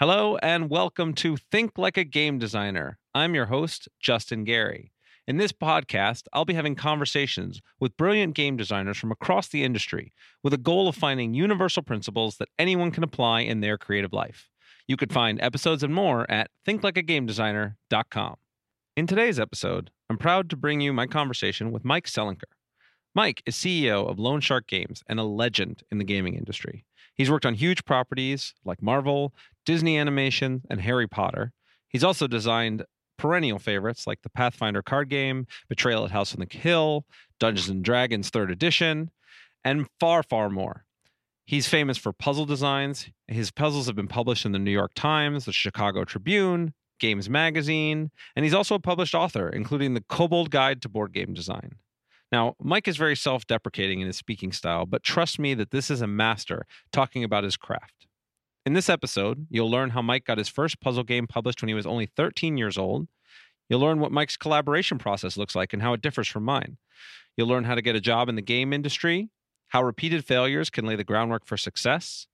Hello and welcome to Think Like a Game Designer. I'm your host, Justin Gary. In this podcast, I'll be having conversations with brilliant game designers from across the industry with a goal of finding universal principles that anyone can apply in their creative life. You could find episodes and more at thinklikeagamedesigner.com. In today's episode, I'm proud to bring you my conversation with Mike Selinker. Mike is CEO of Lone Shark Games and a legend in the gaming industry. He's worked on huge properties like Marvel, Disney Animation, and Harry Potter. He's also designed perennial favorites like the Pathfinder card game, Betrayal at House on the Hill, Dungeons and Dragons 3rd edition, and far, far more. He's famous for puzzle designs. His puzzles have been published in the New York Times, the Chicago Tribune, Games Magazine, and he's also a published author, including the Kobold Guide to Board Game Design. Now, Mike is very self deprecating in his speaking style, but trust me that this is a master talking about his craft. In this episode, you'll learn how Mike got his first puzzle game published when he was only 13 years old. You'll learn what Mike's collaboration process looks like and how it differs from mine. You'll learn how to get a job in the game industry, how repeated failures can lay the groundwork for success.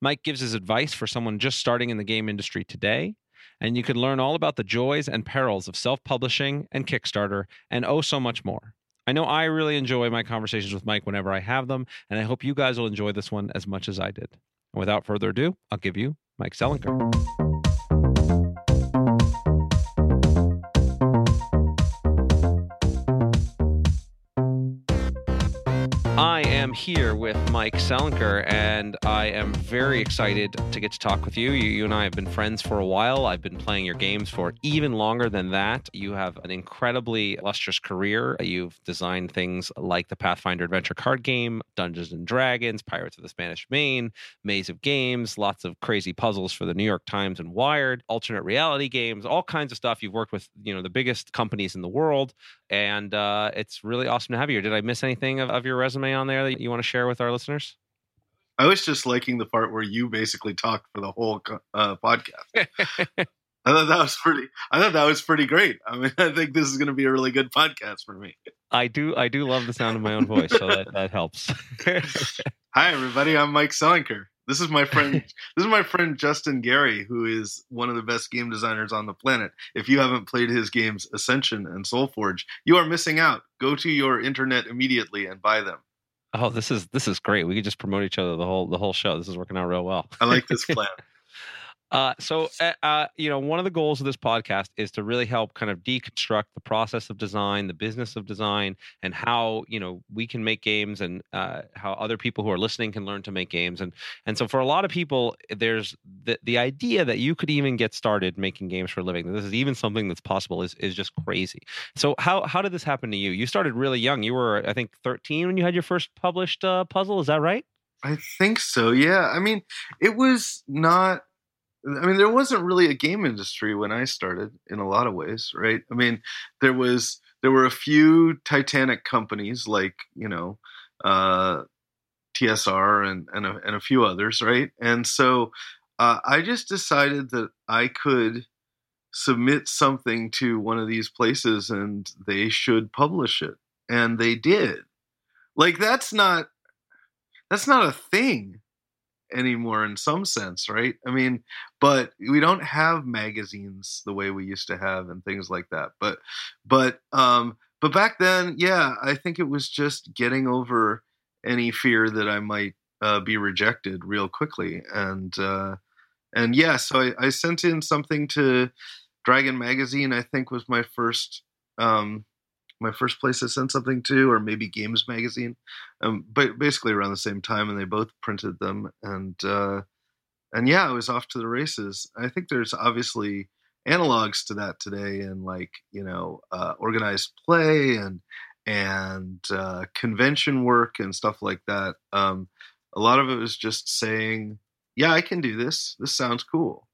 Mike gives his advice for someone just starting in the game industry today. And you can learn all about the joys and perils of self publishing and Kickstarter and oh so much more. I know I really enjoy my conversations with Mike whenever I have them, and I hope you guys will enjoy this one as much as I did. And without further ado, I'll give you Mike Selinker. Am here with Mike Selinker, and I am very excited to get to talk with you. you. You and I have been friends for a while. I've been playing your games for even longer than that. You have an incredibly illustrious career. You've designed things like the Pathfinder Adventure card game, Dungeons and Dragons, Pirates of the Spanish Main, Maze of Games, lots of crazy puzzles for the New York Times and Wired, alternate reality games, all kinds of stuff. You've worked with you know the biggest companies in the world, and uh, it's really awesome to have you here. Did I miss anything of, of your resume? resume on there that you want to share with our listeners? I was just liking the part where you basically talked for the whole uh, podcast. I thought that was pretty. I thought that was pretty great. I mean, I think this is going to be a really good podcast for me. I do. I do love the sound of my own voice, so that that helps. Hi, everybody. I'm Mike Selinker. This is my friend. this is my friend Justin Gary, who is one of the best game designers on the planet. If you haven't played his games Ascension and SolForge, you are missing out. Go to your internet immediately and buy them. Oh, this is this is great. We could just promote each other the whole the whole show. This is working out real well. I like this plan. Uh, so, uh, uh, you know, one of the goals of this podcast is to really help kind of deconstruct the process of design, the business of design, and how you know we can make games, and uh, how other people who are listening can learn to make games. And and so, for a lot of people, there's the the idea that you could even get started making games for a living. This is even something that's possible is is just crazy. So, how how did this happen to you? You started really young. You were, I think, 13 when you had your first published uh, puzzle. Is that right? I think so. Yeah. I mean, it was not I mean, there wasn't really a game industry when I started in a lot of ways, right? I mean, there was there were a few Titanic companies like you know uh, TSR and and a, and a few others, right? And so uh, I just decided that I could submit something to one of these places and they should publish it, and they did. Like that's not that's not a thing anymore in some sense, right? I mean, but we don't have magazines the way we used to have and things like that. But but um but back then, yeah, I think it was just getting over any fear that I might uh, be rejected real quickly. And uh and yeah, so I, I sent in something to Dragon Magazine, I think was my first um my first place I sent something to, or maybe Games Magazine, um, but basically around the same time, and they both printed them, and uh, and yeah, I was off to the races. I think there's obviously analogs to that today, in like you know uh, organized play and and uh, convention work and stuff like that. Um, a lot of it was just saying, "Yeah, I can do this. This sounds cool."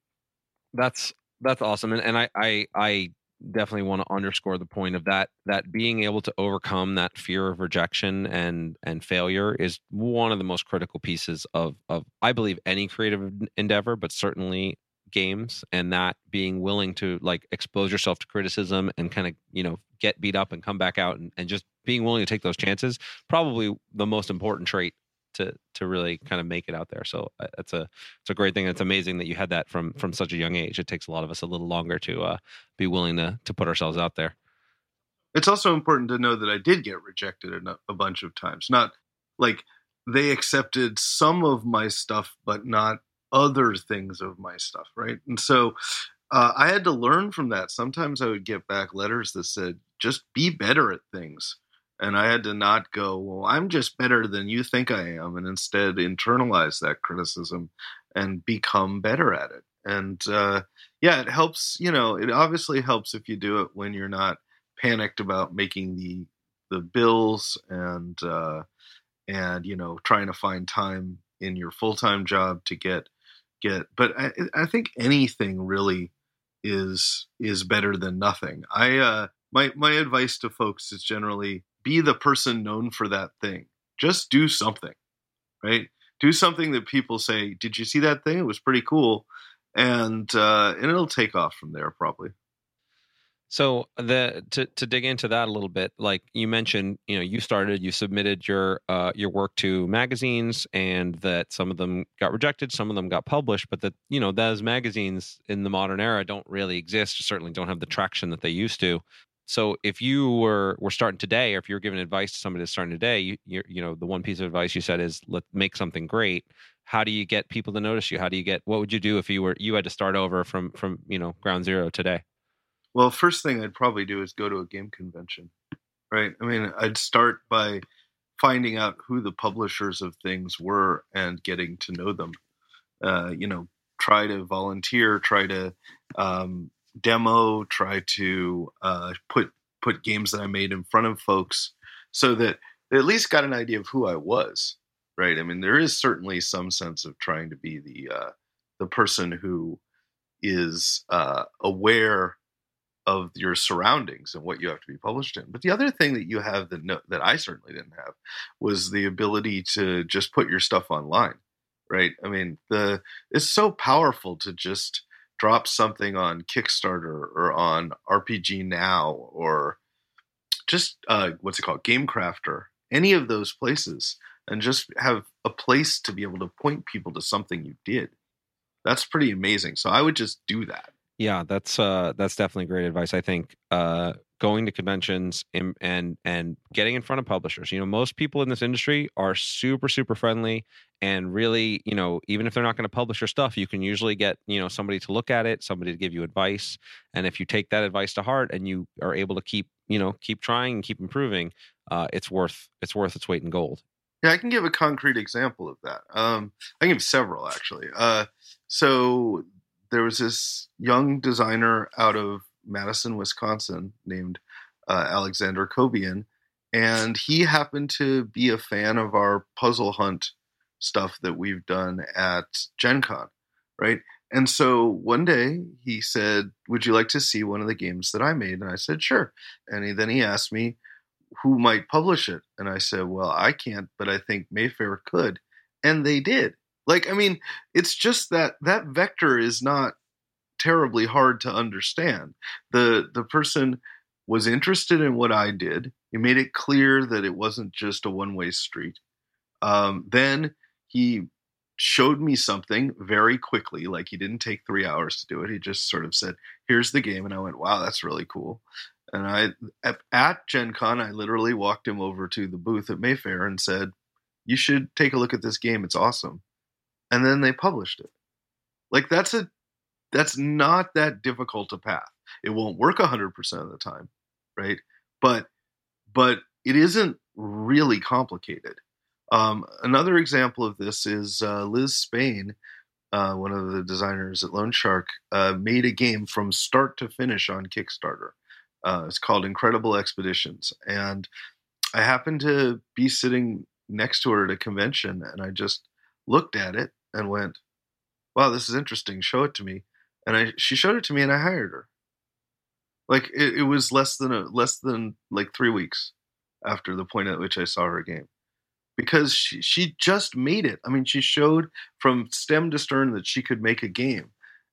That's that's awesome, and, and I I I definitely want to underscore the point of that that being able to overcome that fear of rejection and and failure is one of the most critical pieces of of I believe any creative endeavor but certainly games and that being willing to like expose yourself to criticism and kind of you know get beat up and come back out and, and just being willing to take those chances probably the most important trait to to really kind of make it out there. So uh, it's a it's a great thing. It's amazing that you had that from from such a young age. It takes a lot of us a little longer to uh, be willing to to put ourselves out there. It's also important to know that I did get rejected a, a bunch of times. Not like they accepted some of my stuff, but not other things of my stuff, right? And so uh, I had to learn from that. Sometimes I would get back letters that said, just be better at things. And I had to not go, well, I'm just better than you think I am, and instead internalize that criticism and become better at it. And uh, yeah, it helps, you know, it obviously helps if you do it when you're not panicked about making the the bills and uh, and you know trying to find time in your full time job to get get. But I, I think anything really is is better than nothing. I uh, my my advice to folks is generally be the person known for that thing. Just do something, right? Do something that people say, "Did you see that thing? It was pretty cool," and uh, and it'll take off from there probably. So the to to dig into that a little bit, like you mentioned, you know, you started, you submitted your uh, your work to magazines, and that some of them got rejected, some of them got published, but that you know those magazines in the modern era don't really exist, certainly don't have the traction that they used to. So if you were were starting today, or if you're giving advice to somebody that's starting today, you you know the one piece of advice you said is let make something great. How do you get people to notice you? How do you get what would you do if you were you had to start over from from you know ground zero today? Well, first thing I'd probably do is go to a game convention, right? I mean, I'd start by finding out who the publishers of things were and getting to know them. Uh, you know, try to volunteer, try to um, demo, try to uh, put put games that I made in front of folks, so that they at least got an idea of who I was. Right? I mean, there is certainly some sense of trying to be the uh, the person who is uh, aware of your surroundings and what you have to be published in. But the other thing that you have that no, that I certainly didn't have was the ability to just put your stuff online, right? I mean, the it's so powerful to just drop something on Kickstarter or on RPG Now or just uh, what's it called, GameCrafter, any of those places, and just have a place to be able to point people to something you did. That's pretty amazing. So I would just do that. Yeah, that's uh that's definitely great advice. I think uh going to conventions and, and and getting in front of publishers. You know, most people in this industry are super super friendly and really, you know, even if they're not going to publish your stuff, you can usually get, you know, somebody to look at it, somebody to give you advice, and if you take that advice to heart and you are able to keep, you know, keep trying and keep improving, uh it's worth it's worth its weight in gold. Yeah, I can give a concrete example of that. Um I can give several actually. Uh so there was this young designer out of Madison, Wisconsin, named uh, Alexander Kobian, and he happened to be a fan of our puzzle hunt stuff that we've done at Gen Con, right? And so one day he said, Would you like to see one of the games that I made? And I said, Sure. And he, then he asked me who might publish it. And I said, Well, I can't, but I think Mayfair could. And they did. Like, I mean, it's just that that vector is not terribly hard to understand. The the person was interested in what I did. He made it clear that it wasn't just a one way street. Um, then he showed me something very quickly. Like he didn't take three hours to do it. He just sort of said, "Here's the game," and I went, "Wow, that's really cool." And I at, Gen Con, I literally walked him over to the booth at Mayfair and said, "You should take a look at this game. It's awesome." and then they published it. Like that's a that's not that difficult a path. It won't work 100% of the time, right? But but it isn't really complicated. Um, another example of this is uh, Liz Spain, uh, one of the designers at Lone Shark, uh, made a game from start to finish on Kickstarter. Uh, it's called Incredible Expeditions, and I happened to be sitting next to her at a convention, and I just looked at it and went, "Wow, this is interesting. Show it to me." And I she showed it to me, and I hired her. Like it, it was less than a less than like three weeks after the point at which I saw her game, because she she just made it. I mean, she showed from stem to stern that she could make a game,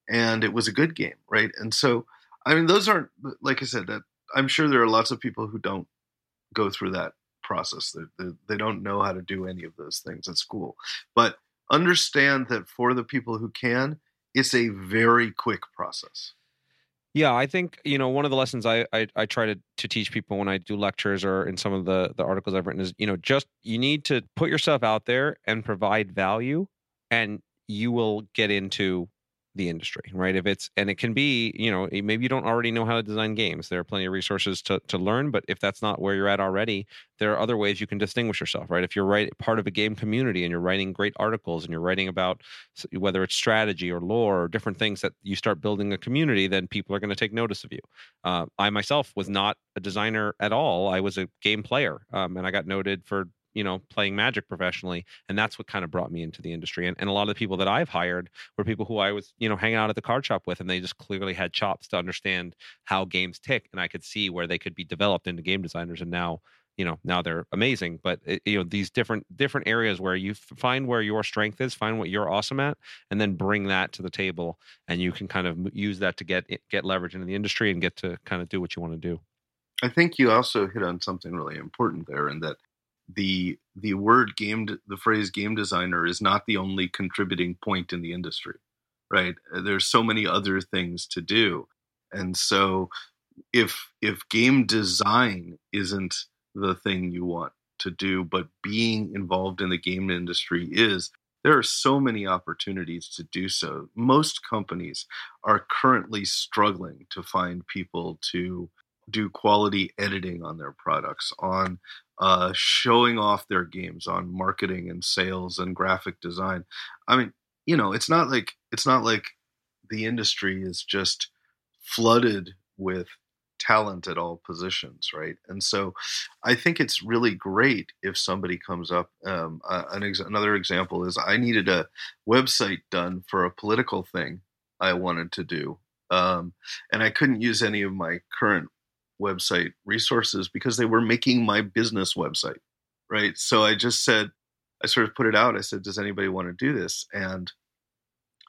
and it was a good game, right? And so, I mean, those aren't like I said that I'm sure there are lots of people who don't go through that process. They, they, they don't know how to do any of those things at school. But understand that for the people who can, it's a very quick process. Yeah, I think you know one of the lessons I, I I, try to to teach people when I do lectures or in some of the the articles I've written is you know just you need to put yourself out there and provide value, and you will get into the industry, right? If it's and it can be, you know, maybe you don't already know how to design games. There are plenty of resources to to learn, but if that's not where you're at already, there are other ways you can distinguish yourself, right? If you're right part of a game community and you're writing great articles and you're writing about whether it's strategy or lore or different things that you start building a community, then people are going to take notice of you. Uh, I myself was not a designer at all. I was a game player, um, and I got noted for you know playing magic professionally and that's what kind of brought me into the industry and, and a lot of the people that i've hired were people who i was you know hanging out at the card shop with and they just clearly had chops to understand how games tick and i could see where they could be developed into game designers and now you know now they're amazing but it, you know these different different areas where you find where your strength is find what you're awesome at and then bring that to the table and you can kind of use that to get eh, get leverage into the industry and get to kind of do what you want to do. I think you also hit on something really important there and that the the word game the phrase game designer is not the only contributing point in the industry right? Uh, there's so many other things to do. And so if if game design isn't the thing you want to do but being involved in the game industry is there are so many opportunities to do so. Most companies are currently struggling to find people to do quality editing on their products, on uh, showing off their games, on marketing and sales and graphic design. I mean, you know, it's not like it's not like the industry is just flooded with talent at all positions, right? And so, I think it's really great if somebody comes up. Um, uh, an ex- another example is I needed a website done for a political thing I wanted to do, um, and I couldn't use any of my current website resources because they were making my business website. Right. So I just said, I sort of put it out. I said, Does anybody want to do this? And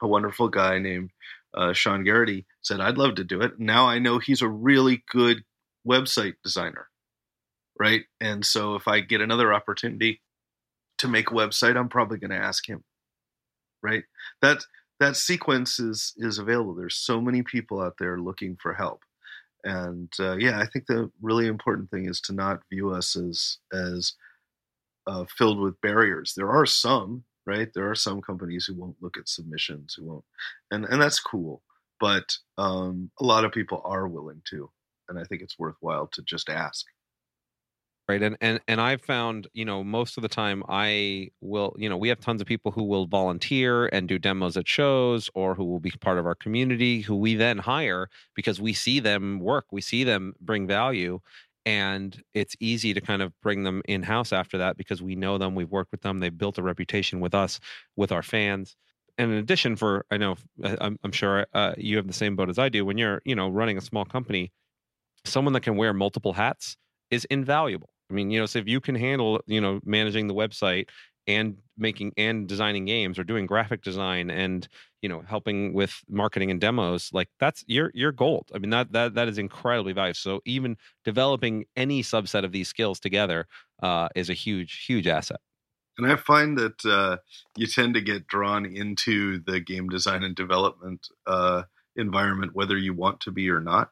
a wonderful guy named uh, Sean Garrity said, I'd love to do it. Now I know he's a really good website designer. Right. And so if I get another opportunity to make a website, I'm probably going to ask him. Right. That that sequence is is available. There's so many people out there looking for help and uh, yeah, I think the really important thing is to not view us as as uh, filled with barriers. There are some, right? There are some companies who won't look at submissions, who won't, and and that's cool. But um, a lot of people are willing to, and I think it's worthwhile to just ask right and and and i've found you know most of the time i will you know we have tons of people who will volunteer and do demos at shows or who will be part of our community who we then hire because we see them work we see them bring value and it's easy to kind of bring them in house after that because we know them we've worked with them they've built a reputation with us with our fans. And in addition for i know i'm, I'm sure uh, you have the same boat as i do when you're you know running a small company someone that can wear multiple hats is invaluable I mean, you know, so if you can handle, you know, managing the website and making and designing games or doing graphic design and you know helping with marketing and demos like that's your your gold. I mean that that that is incredibly valuable. So even developing any subset of these skills together uh, is a huge huge asset. And i find that uh, you tend to get drawn into the game design and development uh, environment whether you want to be or not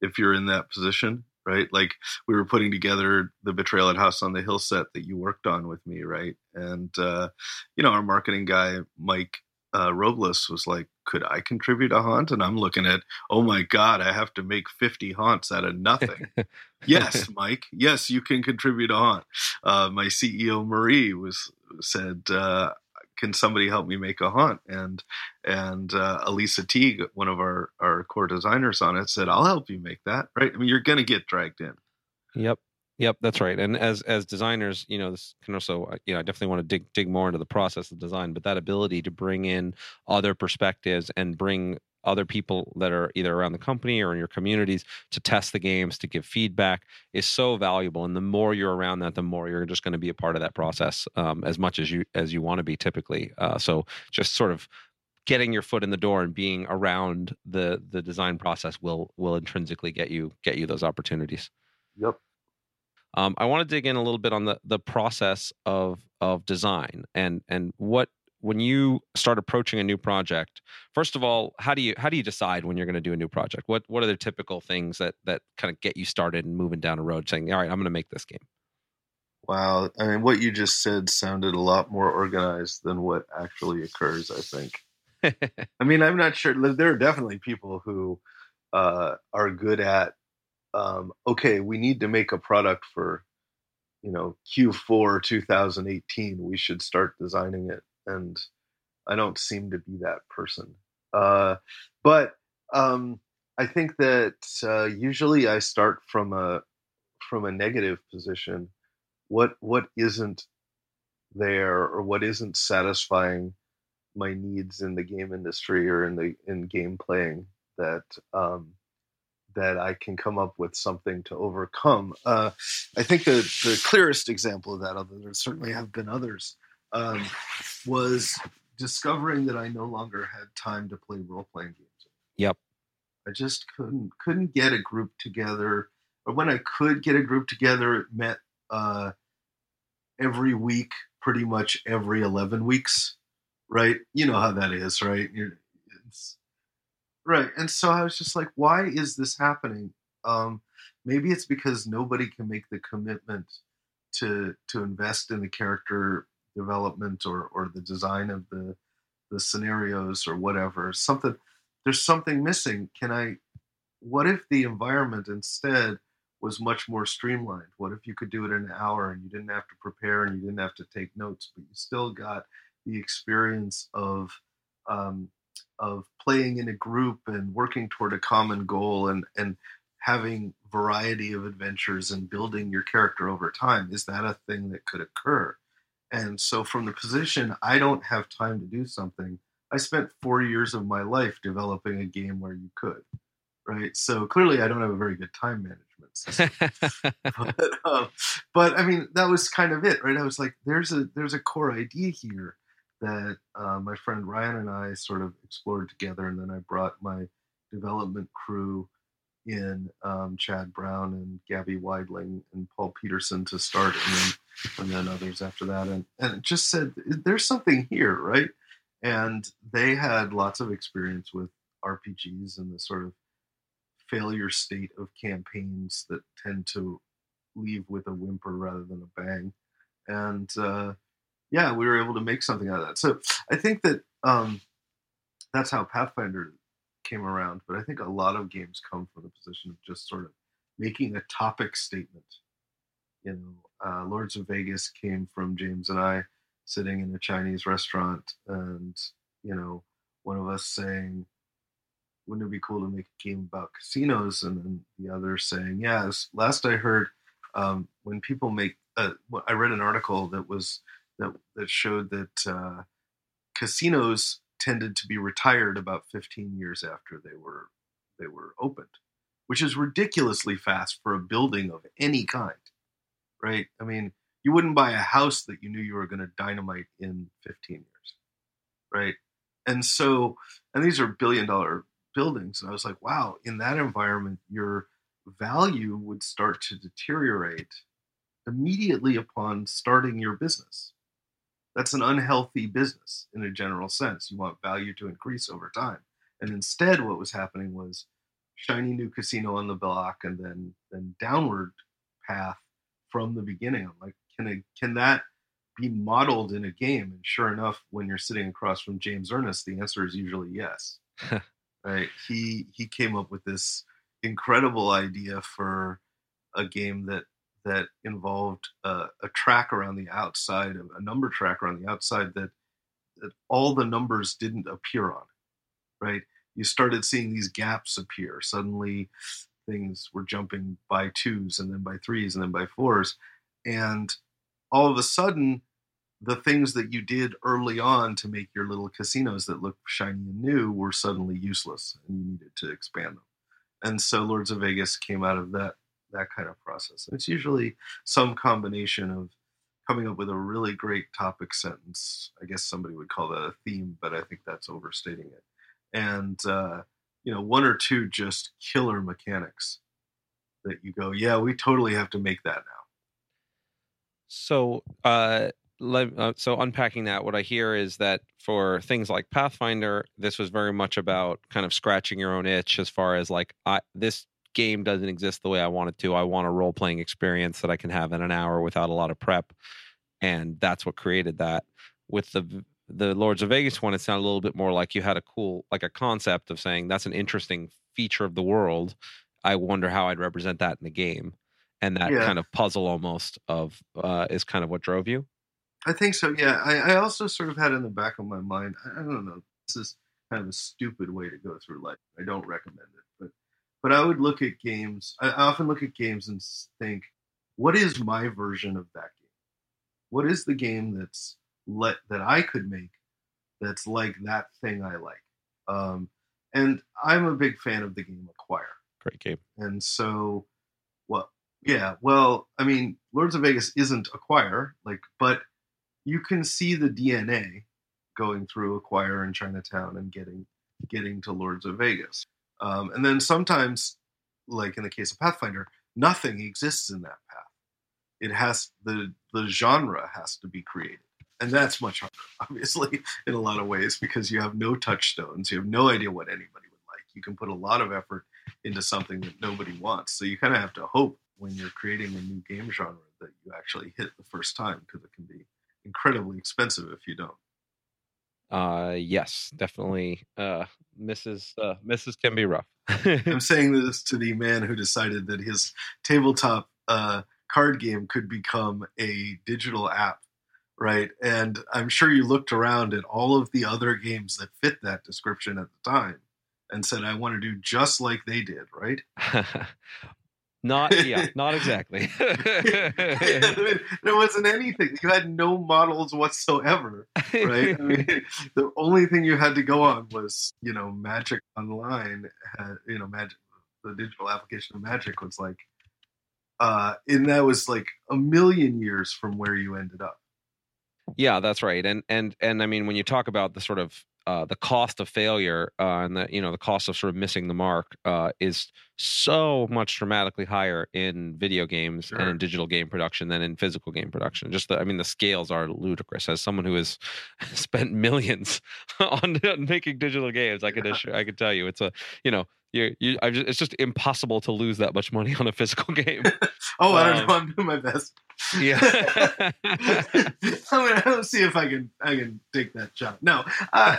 if you're in that position right? Like we were putting together the Betrayal at House on the Hill set that you worked on with me, right? And uh, you know, our marketing guy Mike uh, Robles was like, "Could I contribute a haunt?" And I'm looking at, "Oh my God, I have to make 50 haunts out of nothing." yes, Mike. Yes, you can contribute a haunt. Uh, my CEO Marie was said, uh, can somebody help me make a haunt? And and uh, Elisa Teague, one of our our core designers on it, said, "I'll help you make that." Right? I mean, you're going to get dragged in. Yep. Yep, that's right. And as as designers, you know, this can also, uh, you know, I definitely want to dig dig more into the process of design, but that ability to bring in other perspectives and bring other people that are either around the company or in your communities to test the games to give feedback is so valuable. And the more you're around that the more you're just going to be a part of that process um, as much as you as you want to be typically. Uh, so just sort of getting your foot in the door and being around the the design process will will intrinsically get you get you those opportunities. Yep. Um, I want to dig in a little bit on the the process of of design and and what when you start approaching a new project first of all how do you how do you decide when you're going to do a new project? What what are the typical things that that kind of get you started and moving down a road saying all right i'm going to make this game wow i mean what you just said sounded a lot more organized than what actually occurs i think. I mean i'm not sure there are definitely people who uh, are good at um, okay we need to make a product for you know q4 2018 we should start designing it and I don't seem to be that person. Uh, but um, I think that uh, usually I start from a from a negative position. What what isn't there or what isn't satisfying my needs in the game industry or in the in game playing that um, that I can come up with something to overcome. Uh, I think the the clearest example of that, although there certainly have been others, um, was discovering that I no longer had time to play role playing games. Yep. I just couldn't couldn't get a group together. But when I could get a group together, it met uh, every week, pretty much every eleven weeks. Right? You know how that is, right? right. And so I was just like, why is this happening? Um, maybe it's because nobody can make the commitment to to invest in the character development or or the design of the the scenarios or whatever something there's something missing. Can i what if the environment instead was much more streamlined? What if you could do it in an hour and you didn't have to prepare and you didn't have to take notes but you still got the experience of um, of playing in a group and working toward a common goal and and having variety of adventures and building your character over time? Is that a thing that could occur and so, from the position, I don't have time to do something. I spent four years of my life developing a game where you could, right? So clearly, I don't have a very good time management system. but, um, but, I mean, that was kind of it, right? I was like, there's a there's a core idea here that uh, my friend Ryan and I sort of explored together, and then I brought my development crew in um, Chad Brown and Gaby Weidling and Paul Peterson to start, and then and then others after that, and and it just said there's something here, right? And they had lots of experience with RPGs and the sort of failure state of campaigns that tend to leave with a whimper rather than a bang, and uh, yeah, we were able to make something out of that. So I think that um, that's how Pathfinder came around, but I think a lot of games come from the position of just sort of making a topic statement. You know, uh, Lords of Vegas came from James and I sitting in a Chinese restaurant, and you know, one of us saying, "Wouldn't it be cool to make a game about casinos?" And then the other saying, "Yeah." Last I heard, um, when people make, uh, I read an article that was that that showed that uh, casinos tended to be retired about 15 years after they were they were opened, which is ridiculously fast for a building of any kind, right? I mean, you wouldn't buy a house that you knew you were going to dynamite in 15 years, right? And so, and these are billion dollar buildings, and I was like, wow, in that environment, your value would start to deteriorate immediately upon starting your business that's an unhealthy business in a general sense. You want value to increase over time. And instead, what was happening was shiny new casino on the block and then then downward path from the beginning. I'm like, can it can that be modeled in a game? And sure enough, when you're sitting across from James Ernest, the answer is usually yes. right? He he came up with this incredible idea for a game that that involved uh, a track around the outside, a number track around the outside that, that all the numbers didn't appear on, right? You started seeing these gaps appear. Suddenly, things were jumping by twos and then by threes and then by fours. And all of a sudden, the things that you did early on to make your little casinos that looked shiny and new were suddenly useless and you needed to expand them. And so Lords of Vegas came out of that that kind of process. And it's usually some combination of coming up with a really great topic sentence. I guess somebody would call that a theme, but I think that's overstating it. And uh, you know, one or two just killer mechanics that you go, yeah, we totally have to make that now. So, uh, uh, so unpacking that, what I hear is that for things like Pathfinder, this was very much about kind of scratching your own itch as far as like, I, this game doesn't exist the way I want it to. I want a role playing experience that I can have in an hour without a lot of prep, and that's what created that. With the the Lords of Vegas one, it sounded a little bit more like you had a cool, like a concept of saying that's an interesting feature of the world. I wonder how I'd represent that in the game, and that Yeah. kind of puzzle almost of uh, is kind of what drove you. I think so. Yeah. I, I also sort of had in the back of my mind. I, I don't know. This is kind of a stupid way to go through life. I don't recommend it, but I would look at games. I often look at games and think, what is my version of that game? What is the game that's let that I could make that's like that thing I like? Um, and I'm a big fan of the game Acquire. Great game. And so, well, yeah, well, I mean, Lords of Vegas isn't Acquire, like, but you can see the DNA going through Acquire in Chinatown and getting getting to Lords of Vegas. Um, and then sometimes, like in the case of Pathfinder, nothing exists in that path. It has the the genre has to be created, and that's much harder, obviously, in a lot of ways because you have no touchstones, you have no idea what anybody would like. You can put a lot of effort into something that nobody wants. So you kind of have to hope when you're creating a new game genre that you actually hit the first time because it can be incredibly expensive if you don't. Uh, yes, definitely. Uh, Misses Uh, Misses can be rough. I'm saying this to the man who decided that his tabletop uh, card game could become a digital app, right? And I'm sure you looked around at all of the other games that fit that description at the time and said, I want to do just like they did, right? not yeah, not exactly. I mean, there wasn't anything. You had no models whatsoever, right? I mean, the only thing you had to go on was, you know, Magic Online. Had, you know, Magic, the digital application of Magic was like, uh, and that was like a million years from where you ended up. Yeah, that's right. And and and I mean, when you talk about the sort of uh, the cost of failure uh, and the you know the cost of sort of missing the mark uh, is so much dramatically higher in video games and in digital game production than in physical game production. Just the, I mean, the scales are ludicrous. As someone who has spent millions on, on making digital games, I could assure, I could tell you it's a you know you you I just, it's just impossible to lose that much money on a physical game. Oh, I don't Um, know. I'm doing my best. yeah. I mean, I don't see if I can I can take that shot. No, uh,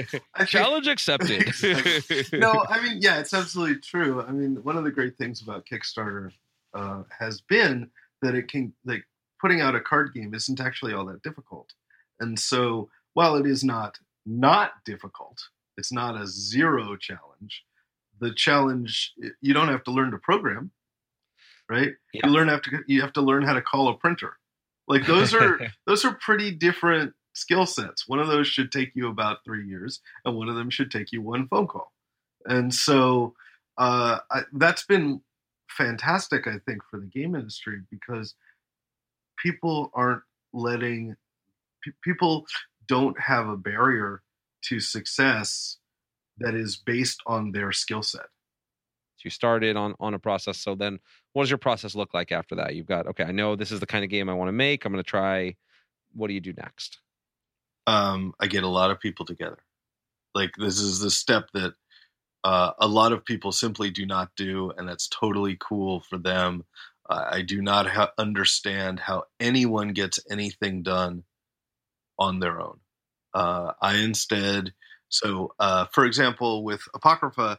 Challenge accepted. Exactly. no, I mean, yeah, it's absolutely true. I mean, one of the great things about Kickstarter uh, has been that it can, like, putting out a card game isn't actually all that difficult. And so, while it is not not difficult, it's not a zero challenge. The challenge you don't have to learn to program, right? Yeah. You learn have to you have to learn how to call a printer. Like those are those are pretty different skill sets. One of those should take you about three years, and one of them should take you one phone call. And so uh, I, that's been fantastic, I think, for the game industry because people aren't letting pe- people don't have a barrier to success that is based on their skill set. So you started on on a process so then what does your process look like after that you've got okay i know this is the kind of game i want to make i'm going to try what do you do next um, I get a lot of people together. Like this is the step that uh, a lot of people simply do not do, and that's totally cool for them. Uh, I do not ha- understand how anyone gets anything done on their own. Uh, I instead, so uh, for example, with Apocrypha,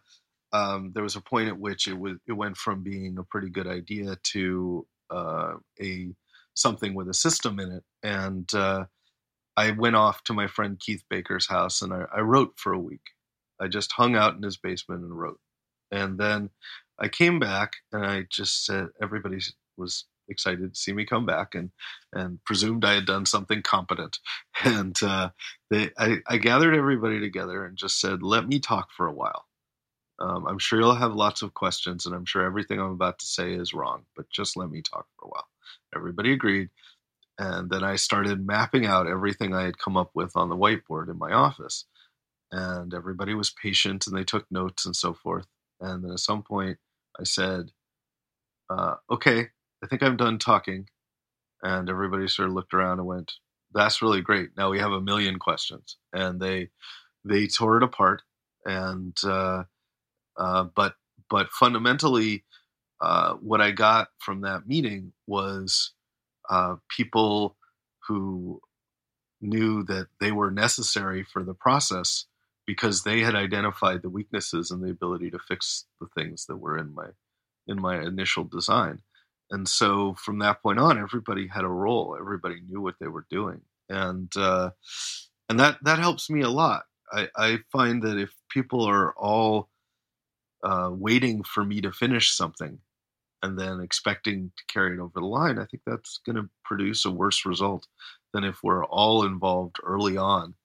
um, there was a point at which it was it went from being a pretty good idea to uh, a something with a system in it, and uh, I went off to my friend Keith Baker's house and I, I wrote for a week. I just hung out in his basement and wrote. And then I came back and I just said everybody was excited to see me come back and and presumed I had done something competent. And uh, they I, I gathered everybody together and just said, "Let me talk for a while. Um, I'm sure you'll have lots of questions, and I'm sure everything I'm about to say is wrong, but just let me talk for a while." Everybody agreed and then I started mapping out everything I had come up with on the whiteboard in my office. And everybody was patient and they took notes and so forth. And then at some point, I said, uh, Okay, I think I'm done talking. and everybody sort of looked around and went, "That's really great. Now we have a million questions." And they they tore it apart, and uh, uh, but but fundamentally, uh, what I got from that meeting was uh, people who knew that they were necessary for the process because they had identified the weaknesses and the ability to fix the things that were in my in my initial design and so from that point on everybody had a role. Everybody knew what they were doing. And uh, and that that helps me a lot. I i find that if people are all uh, waiting for me to finish something and then expecting to carry it over the line i think that's going to produce a worse result than if we're all involved early on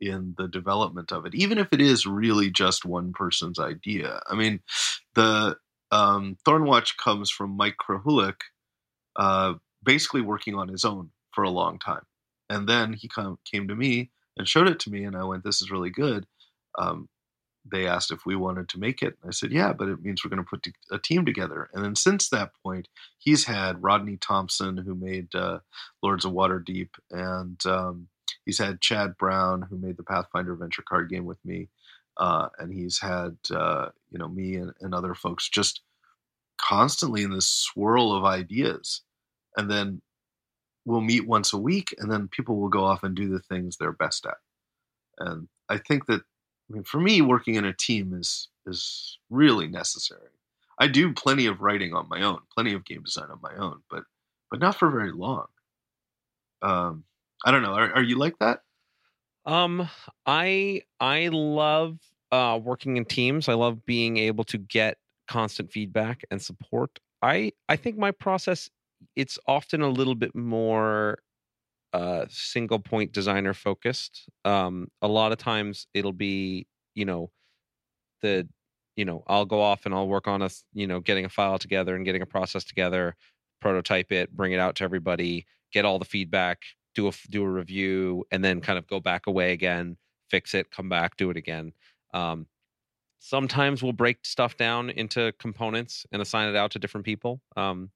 in the development of it, even if it is really just one person's idea. I mean, the um, Thornwatch comes from Mike Krahulik, uh, basically working on his own for a long time. And then he come, came to me and showed it to me, and I went, This is really good. Um, they asked if we wanted to make it. I said, yeah, but it means we're going to put a team together. And then since that point, he's had Rodney Thompson, who made uh, Lords of Waterdeep, and um, he's had Chad Brown, who made the Pathfinder adventure card game with me. Uh, and he's had, uh, you know, me and, and other folks just constantly in this swirl of ideas. And then we'll meet once a week, and then people will go off and do the things they're best at. And I think that I mean, for me, working in a team is is really necessary. I do plenty of writing on my own, plenty of game design on my own, but but not for very long. Um, I don't know. Are, are you like that? Um, I I love uh, working in teams. I love being able to get constant feedback and support. I I think my process it's often a little bit more uh, single point designer focused. Um, a lot of times it'll be, you know, the, you know, I'll go off and I'll work on a, you know, getting a file together and getting a process together, prototype it, bring it out to everybody, get all the feedback, do a do a review, and then kind of go back away again, fix it, come back, do it again. Um, sometimes we'll break stuff down into components and assign it out to different people. Um,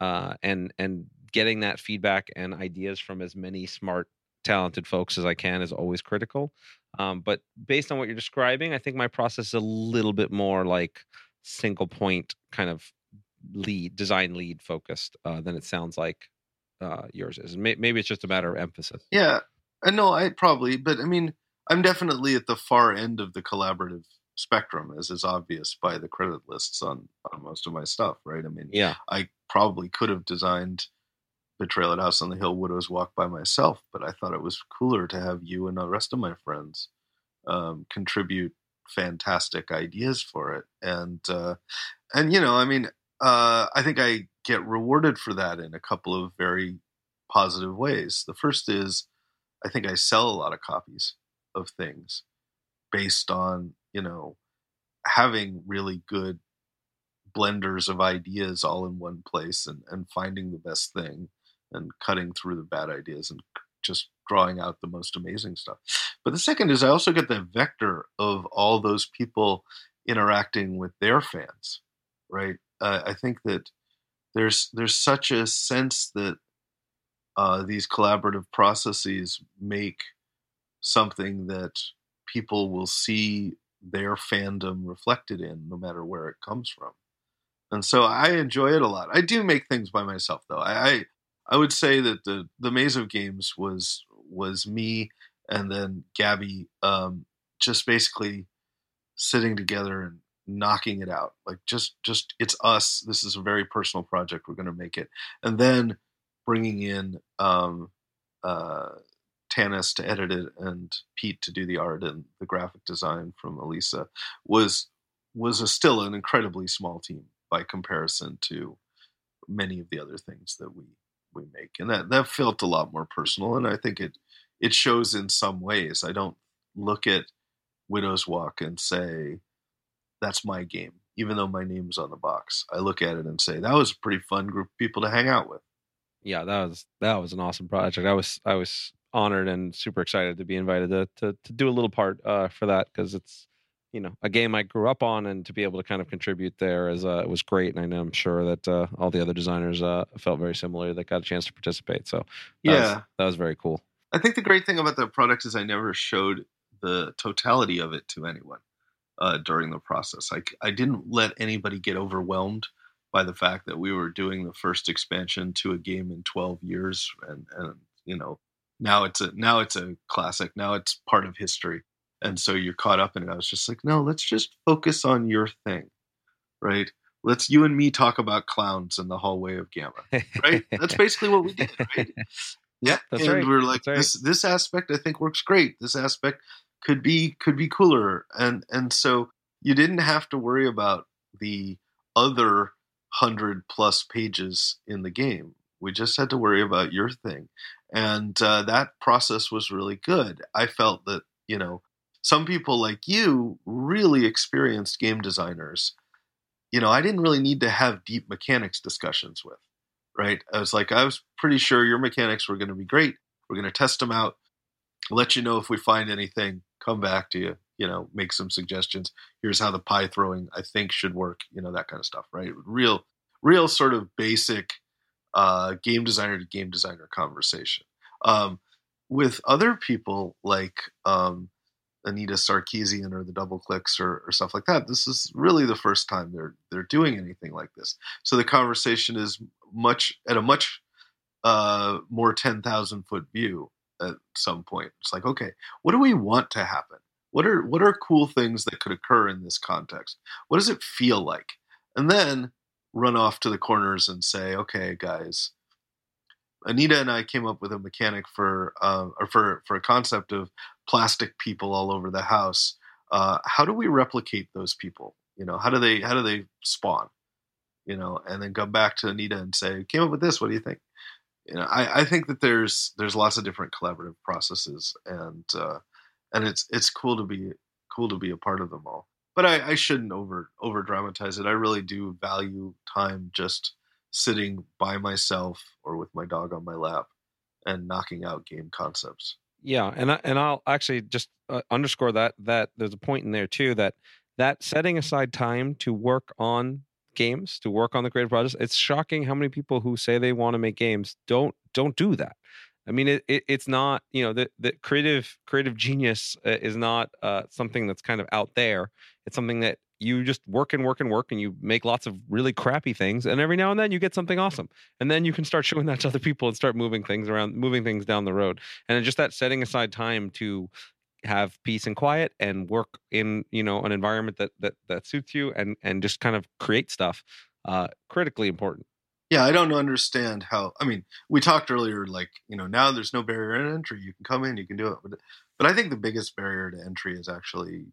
uh, and and getting that feedback and ideas from as many smart, talented folks as I can is always critical. Um, but based on what you're describing, I think my process is a little bit more like single point kind of lead design lead focused uh, than it sounds like uh, yours is. Maybe it's just a matter of emphasis. Yeah, I know. I probably, but I mean, I'm definitely at the far end of the collaborative spectrum, as is obvious by the credit lists on on most of my stuff. Right? I mean, yeah, I probably could have designed Betrayal at House on the Hill, Widow's Walk by myself, but I thought it was cooler to have you and the rest of my friends um, contribute fantastic ideas for it. And uh, and you know, I mean, uh, I think I get rewarded for that in a couple of very positive ways. The first is I think I sell a lot of copies of things based on you know having really good blenders of ideas all in one place and, and finding the best thing and cutting through the bad ideas and just drawing out the most amazing stuff. But the second is I also get the vector of all those people interacting with their fans, right? Uh, I think that there's there's such a sense that uh, these collaborative processes make something that people will see their fandom reflected in, no matter where it comes from. And so I enjoy it a lot. I do make things by myself, though. I, I I would say that the the Maze of Games was was me and then Gaby um, just basically sitting together and knocking it out. Like just just it's us. This is a very personal project. We're going to make it, and then bringing in um, uh, Tanis to edit it and Pete to do the art and the graphic design from Elisa was was a, still an incredibly small team by comparison to many of the other things that we we make, and that that felt a lot more personal. And I think it it shows in some ways. I don't look at Widow's Walk and say that's my game, even though my name's on the box. I look at it and say that was a pretty fun group of people to hang out with. Yeah, that was that was an awesome project. I was I was honored and super excited to be invited to to, to do a little part uh, for that because it's you know a game I grew up on, and to be able to kind of contribute there is uh, was great. And I know I'm sure that uh, all the other designers uh, felt very similar. That got a chance to participate. So that yeah, was, that was very cool. I think the great thing about the product is I never showed the totality of it to anyone uh, during the process. I, I didn't let anybody get overwhelmed by the fact that we were doing the first expansion to a game in 12 years, and and you know now it's a now it's a classic. Now it's part of history, and so you're caught up in it. I was just like, no, let's just focus on your thing, right? Let's you and me talk about clowns in the hallway of Gamma, right? That's basically what we did, right? Yeah, that's and right. we're like That's right. this this aspect I think works great. This aspect could be could be cooler, and and so you didn't have to worry about the other hundred plus pages in the game. We just had to worry about your thing, and uh, that process was really good. I felt that you know some people like you, really experienced game designers. You know, I didn't really need to have deep mechanics discussions with right? I was like, I was pretty sure your mechanics were going to be great. We're going to test them out, let you know if we find anything, come back to you, you know, make some suggestions. Here's how the pie throwing I think should work, you know, that kind of stuff, right? Real, real sort of basic uh, game designer to game designer conversation. Um, with other people like um, Anita Sarkeesian or the Double Clicks or, or stuff like that, this is really the first time they're they're doing anything like this. So the conversation is much at a much uh, more ten thousand foot view at some point. It's like, okay, what do we want to happen? What are what are cool things that could occur in this context? What does it feel like? And then run off to the corners and say, okay, guys, Anita and I came up with a mechanic for uh, or for for a concept of plastic people all over the house. Uh, how do we replicate those people? You know, how do they how do they spawn? You know, and then come back to Anita and say, came up with this. What do you think? You know, I, I think that there's there's lots of different collaborative processes, and uh, and it's it's cool to be cool to be a part of them all. But I, I shouldn't over over dramatize it. I really do value time just sitting by myself or with my dog on my lap and knocking out game concepts. Yeah, and I, and I'll actually just uh, underscore that that there's a point in there too that that setting aside time to work on games, to work on the creative projects. It's shocking how many people who say they want to make games don't don't do that. I mean, it, it it's not you know the the creative creative genius uh, is not uh, something that's kind of out there. It's something that you just work and work and work and you make lots of really crappy things and every now and then you get something awesome and then you can start showing that to other people and start moving things around moving things down the road and just that setting aside time to have peace and quiet and work in you know an environment that that that suits you and and just kind of create stuff uh critically important Yeah, I don't understand how. I mean, we talked earlier, like you know, now there's no barrier to entry. You can come in, you can do it. But, but I think the biggest barrier to entry is actually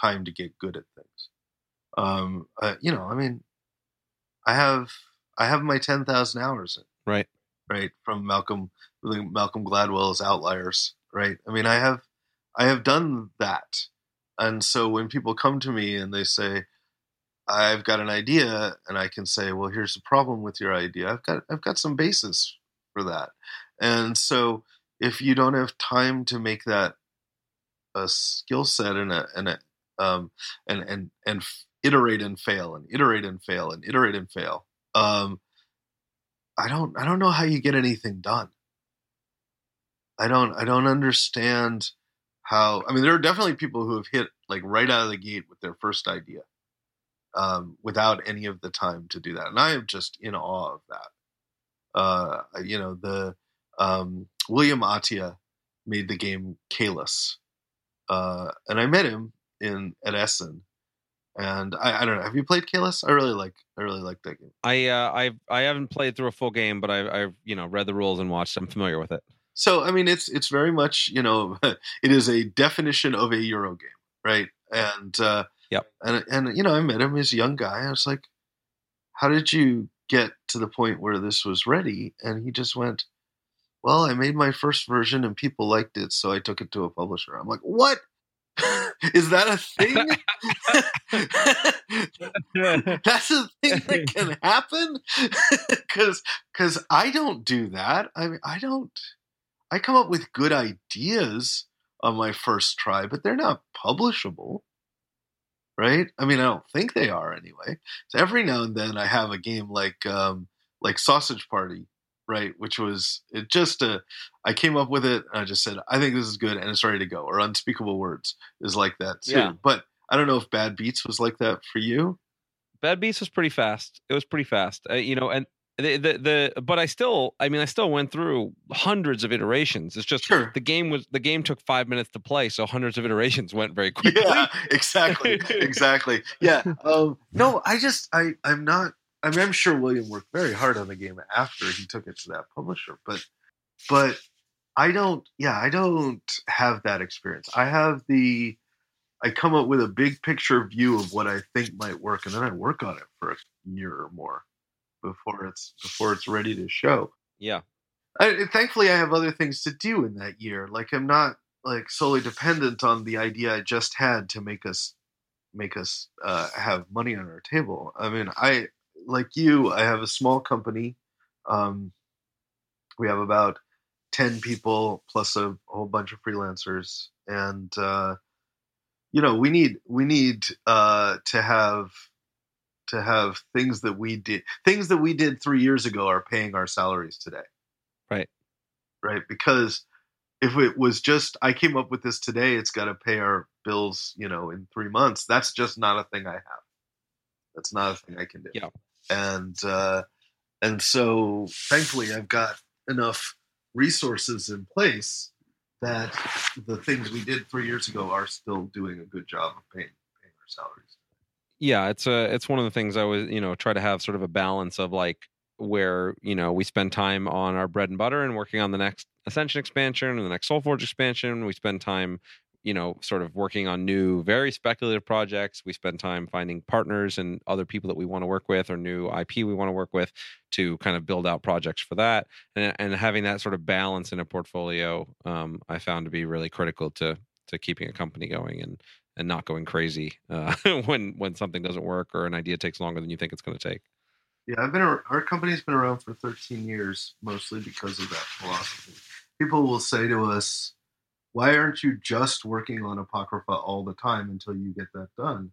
time to get good at things. Um, uh, you know, I mean, I have I have my ten thousand hours in right right from Malcolm Malcolm Gladwell's Outliers. Right. I mean, I have I have done that, and so when people come to me and they say, I've got an idea, and I can say, well, here's the problem with your idea. I've got I've got some basis for that, and so if you don't have time to make that a skill set and a and a um, and and and iterate and fail and iterate and fail and iterate and fail. Um, I don't I don't know how you get anything done. I don't I don't understand how. I mean, there are definitely people who have hit like right out of the gate with their first idea, um, without any of the time to do that, and I am just in awe of that. Uh, you know, the um, William Attia made the game Caylus, uh, and I met him in at Essen, and I, I don't know. Have you played Caylus? I really like. I really like that game. i uh i've i haven't played through a full game but i've i've you know read the rules and watched i'm familiar with it So I mean, it's it's very much you know, it is a definition of a Euro game, right? And uh, Yep. and and you know, I met him. He's a young guy. I was like, "How did you get to the point where this was ready?" And he just went, "Well, I made my first version and people liked it, so I took it to a publisher." I'm like, "What? is that a thing? That's a thing that can happen because because I don't do that. I mean, I don't. I come up with good ideas on my first try, but they're not publishable. right? I mean, I don't think they are anyway. So every now and then I have a game like um, like Sausage Party, right? Which was it just a I came up with it and I just said I think this is good and it's ready to go. Or Unspeakable Words is like that too. Yeah. But I don't know if Bad Beats was like that for you. Bad Beats was pretty fast. It was pretty fast, uh, you know, and the, the the but I still, I mean, I still went through hundreds of iterations. It's just Sure. the game was the game took five minutes to play, so hundreds of iterations went very quickly. Yeah, exactly, exactly. Yeah. Um, no, I just I I'm not. I mean, I'm sure William worked very hard on the game after he took it to that publisher, but but I don't. Yeah, I don't have that experience. I have the. I come up with a big picture view of what I think might work, and then I work on it for a year or more before it's before it's ready to show. Yeah, I, thankfully, I have other things to do in that year. Like I'm not like solely dependent on the idea I just had to make us make us uh, have money on our table. I mean, I like you. I have a small company. Um, we have about ten people plus a whole bunch of freelancers, and uh, you know we need we need uh, to have to have things that we did things that we did three years ago are paying our salaries today. Right. right? Because if it was just i came up with this today it's got to pay our bills you know in three months that's just not a thing i have. That's not a thing i can do. Yeah. and uh and so thankfully i've got enough resources in place that the things we did three years ago are still doing a good job of paying paying our salaries yeah. It's a it's one of the things I was you know try to have sort of a balance of like where you know we spend time on our bread and butter and working on the next Ascension expansion and the next SolForge expansion. We spend time you know sort of working on new very speculative projects we spend time finding partners and other people that we want to work with or new ip we want to work with to kind of build out projects for that and, and having that sort of balance in a portfolio um, i found to be really critical to to keeping a company going and and not going crazy uh, when when something doesn't work or an idea takes longer than you think it's going to take Yeah, I've been. Our company's been around for 13 years, mostly because of that philosophy. People will say to us, "Why aren't you just working on Apocrypha all the time until you get that done?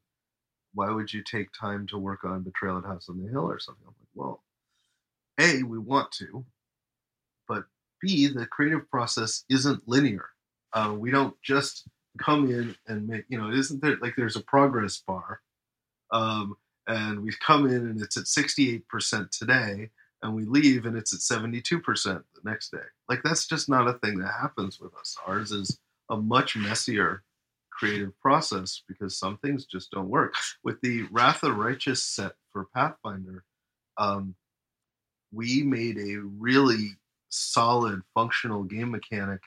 Why would you take time to work on Betrayal at House on the Hill or something?" I'm like, "Well, a we want to, but b the creative process isn't linear. Uh, we don't just come in and make. You know, isn't there like there's a progress bar." Um, and we come in and it's at 68% today and we leave and it's at 72% the next day like that's just not a thing that happens with us ours is a much messier creative process because some things just don't work with the wrath of righteous set for pathfinder um, we made a really solid functional game mechanic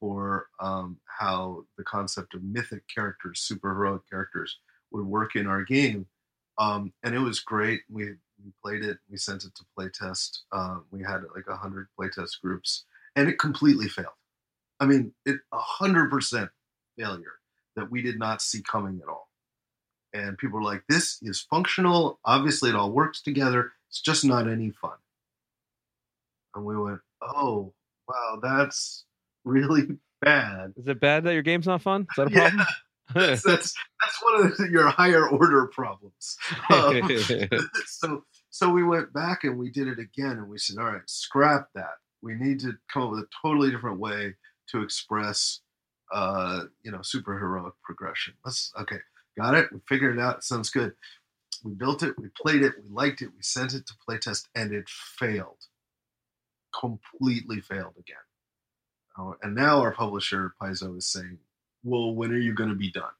for um, how the concept of mythic characters superheroic characters would work in our game um, and it was great. We we played it. We sent it to playtest. Uh, we had like a hundred playtest groups, and it completely failed. I mean, it a hundred percent failure that we did not see coming at all. And people were like, "This is functional. Obviously, it all works together. It's just not any fun." And we went, "Oh, wow, that's really bad." is it bad that your game's not fun? Is that a Yeah. That's that's, that's one of the, your higher order problems. Um, so so we went back and we did it again and we said all right scrap that. We need to come up with a totally different way to express uh you know superheroic progression. Let's okay got it. We figured it out. It sounds good. We built it. We played it. We liked it. We sent it to playtest and it failed. Completely failed again and now our publisher paizo is saying well when are you going to be done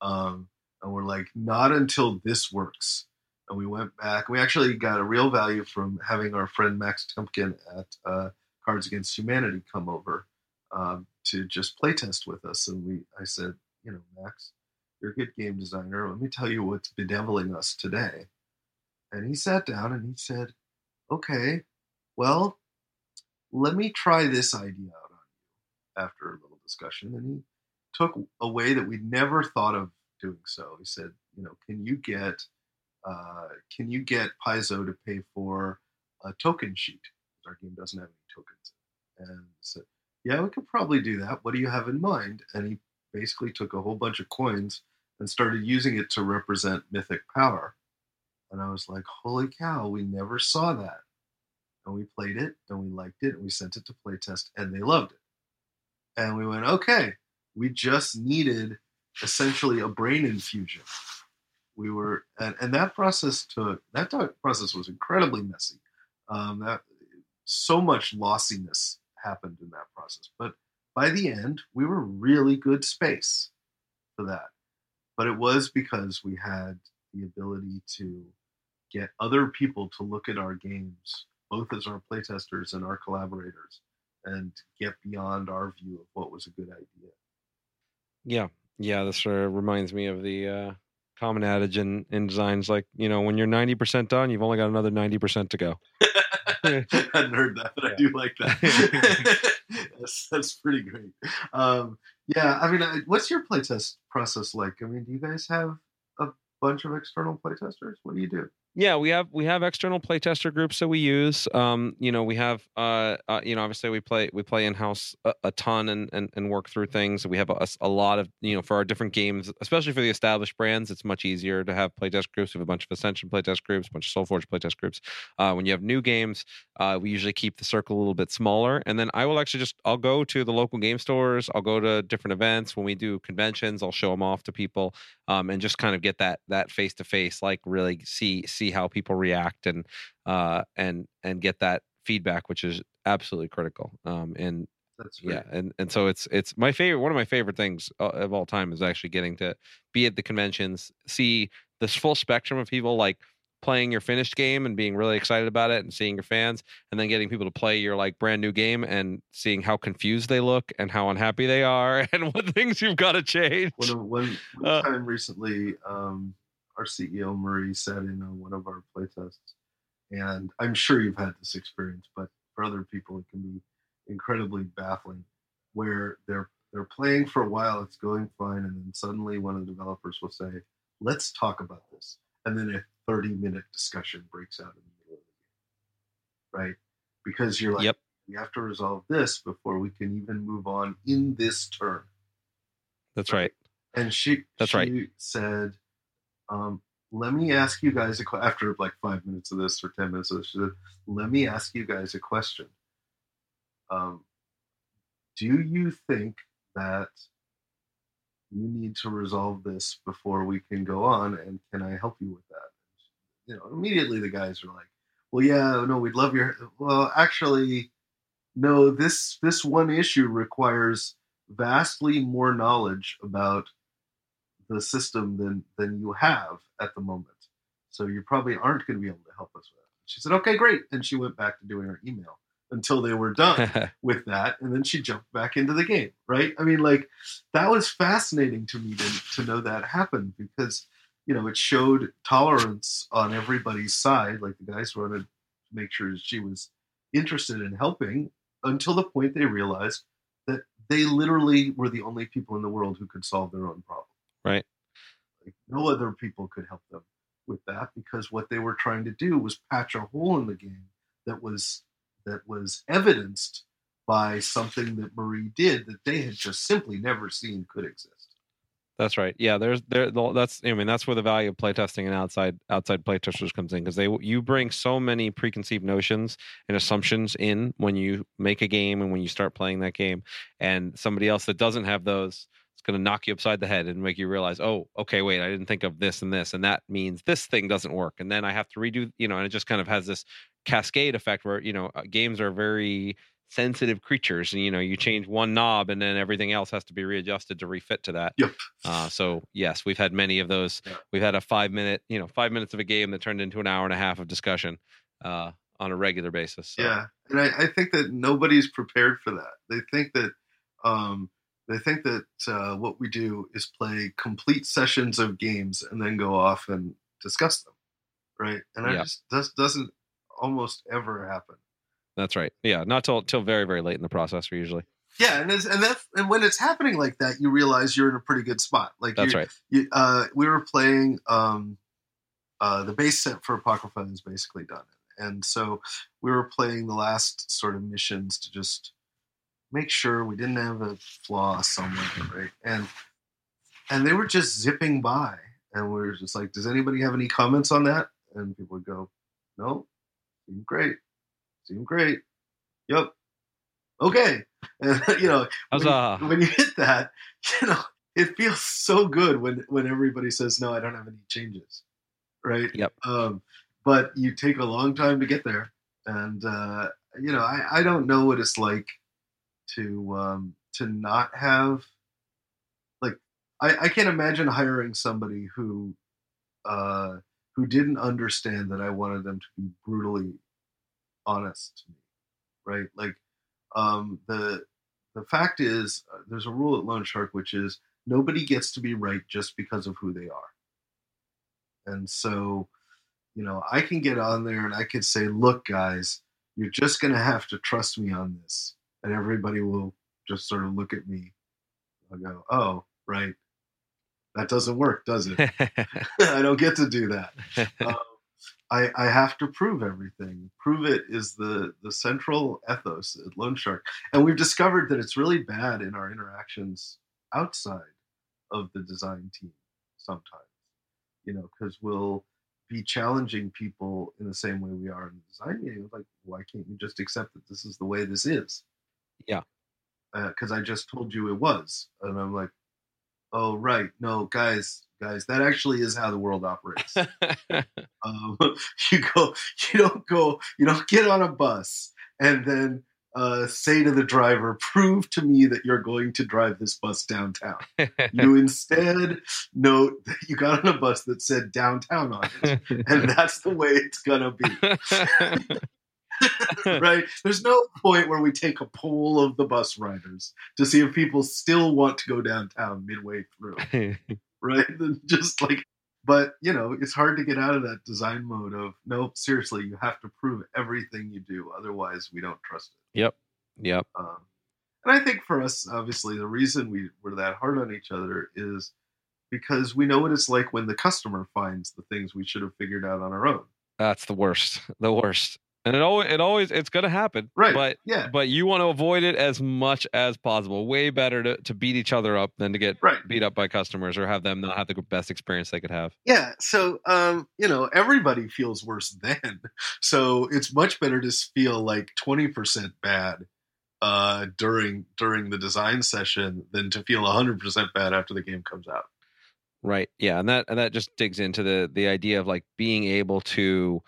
um, and we're like not until this works and we went back. We actually got a real value from having our friend Max Temkin at uh, Cards Against Humanity come over um, to just playtest with us. And we, I said, you know, Max, you're a good game designer. Let me tell you what's bedeviling us today. And he sat down and he said, okay, well, let me try this idea after a little discussion. And he took a way that we'd never thought of doing so. He said, you know, can you get uh, can you get Paizo to pay for a token sheet? Our game doesn't have any tokens. And said, yeah, we could probably do that. What do you have in mind? And he basically took a whole bunch of coins and started using it to represent mythic power. And I was like, holy cow, we never saw that. And we played it and we liked it and we sent it to playtest and they loved it. And we went, okay, we just needed essentially a brain infusion. We were, and, and that process took, that process was incredibly messy. Um, that so much lossiness happened in that process. But by the end, we were really good space for that. But it was because we had the ability to get other people to look at our games, both as our playtesters and our collaborators, and get beyond our view of what was a good idea. Yeah, yeah, this sort of reminds me of the uh, common adage in, in designs like, you know, when you're 90% done, you've only got another 90% to go. I hadn't heard that, but yeah. I do like that. that's, that's pretty great. Um, yeah, I mean, what's your playtest process like? I mean, do you guys have a bunch of external playtesters? What do you do? Yeah, we have we have external playtester groups that we use. Um, you know, we have uh, uh you know, obviously we play we play in house a, a, ton and, and and work through things. We have a, a, lot of you know for our different games, especially for the established brands. It's much easier to have playtest groups. We have a bunch of Ascension playtest groups, a bunch of SolForge playtest groups. Uh, when you have new games, uh, we usually keep the circle a little bit smaller, and then I will actually just I'll go to the local game stores. I'll go to different events when we do conventions. I'll show them off to people um, and just kind of get that that face to face, like really see see how people react and uh, and and get that feedback, which is absolutely critical. Um, and that's yeah, and and so it's it's my favorite. One of my favorite things uh, of all time is actually getting to be at the conventions, see this full spectrum of people like playing your finished game and being really excited about it and seeing your fans and then getting people to play your like brand new game and seeing how confused they look and how unhappy they are and what things you've got to change. One, one, one uh, time recently, um, our CEO Marie sat in on one of our playtests, and I'm sure you've had this experience, but for other people it can be incredibly baffling, where they're they're playing for a while, it's going fine, and then suddenly one of the developers will say, "Let's talk about this," and then a 30 minute discussion breaks out in the middle of the game, right? Because you're like, yep. we have to resolve this before we can even move on in this turn. That's right. And she, that's she right. said, um, let me ask you guys a question. After like five minutes of this or 10 minutes of this, let me ask you guys a question. Um, do you think that you need to resolve this before we can go on? And can I help you with that? you know, immediately the guys are like, well, yeah, no, we'd love your, well, actually, no, this, this one issue requires vastly more knowledge about the system than, than you have at the moment. So you probably aren't going to be able to help us with it. She said, okay, great. And she went back to doing her email until they were done with that. And then she jumped back into the game, right? I mean, like, that was fascinating to me to, to know that happened because you know, it showed tolerance on everybody's side. Like the guys wanted to make sure she was interested in helping until the point they realized that they literally were the only people in the world who could solve their own problem. Right. Like no other people could help them with that because what they were trying to do was patch a hole in the game that was that was evidenced by something that Marie did that they had just simply never seen could exist. That's right. Yeah, there's there. That's I mean that's where the value of playtesting and outside outside playtesters comes in because they you bring so many preconceived notions and assumptions in when you make a game and when you start playing that game, and somebody else that doesn't have those going to knock you upside the head and make you realize, oh, okay, wait, I didn't think of this and this, and that means this thing doesn't work, and then I have to redo, you know, and it just kind of has this cascade effect where you know uh, games are very sensitive creatures. And, you know, you change one knob and then everything else has to be readjusted to refit to that. Yep. Uh, so yes, we've had many of those. Yeah. We've had a five minute, you know, five minutes of a game that turned into an hour and a half of discussion uh, on a regular basis. So. Yeah, and I, I, think that nobody's prepared for that. They think that um, they think that uh, what we do is play complete sessions of games and then go off and discuss them, right? And that just this doesn't almost ever happen. That's right. Yeah, not till till very very late in the process usually. Yeah, and and that's and when it's happening like that, you realize you're in a pretty good spot. Like that's right. You, uh, we were playing um, uh, the base set for Apocrypha is basically done, and so we were playing the last sort of missions to just make sure we didn't have a flaw somewhere, right? And and they were just zipping by, and we are just like, "Does anybody have any comments on that?" And people would go, "No, seem great, seem great, yep, okay." And you know, when, Huzzah. when you hit that, you know, it feels so good when when everybody says, "No, I don't have any changes," right? Yep. Um, but you take a long time to get there, and uh, you know, I, I don't know what it's like to um, to not have like I, I can't imagine hiring somebody who uh, who didn't understand that I wanted them to be brutally honest to me, right? Like um, the the fact is, uh, there's a rule at Lone Shark which is nobody gets to be right just because of who they are, and so you know I can get on there and I could say, look, guys, you're just gonna have to trust me on this, and everybody will just sort of look at me. I go, oh, right. That doesn't work, does it? I don't get to do that. Um, I, I have to prove everything. Prove it is the the central ethos at Lone Shark, and we've discovered that it's really bad in our interactions outside of the design team sometimes. You know, because we'll be challenging people in the same way we are in the design meeting. Like, why can't you just accept that this is the way this is? Yeah. Because I just told you it was, and I'm like, oh right, no, guys, guys, that actually is how the world operates. um, you go, you don't go, you don't get on a bus and then uh, say to the driver, prove to me that you're going to drive this bus downtown. you instead note that you got on a bus that said downtown on it, and that's the way it's gonna be. right? There's no point where we take a poll of the bus riders to see if people still want to go downtown midway through, right? Just like, but you know, it's hard to get out of that design mode of no, seriously, you have to prove everything you do, otherwise, we don't trust it. Yep. Yep. Um, and I think for us, obviously, the reason we were that hard on each other is because we know what it's like when the customer finds the things we should have figured out on our own. That's the worst. The worst. And it always, it always, it's going to happen. Right. But Yeah. but you want to avoid it as much as possible. Way better to, to beat each other up than to get Right. beat up by customers or have them not have the best experience they could have. Yeah, so um, you know, everybody feels worse then. So it's much better to feel like twenty percent bad uh, during during the design session than to feel hundred percent bad after the game comes out. Right. Yeah, and that and that just digs into the the idea of like being able to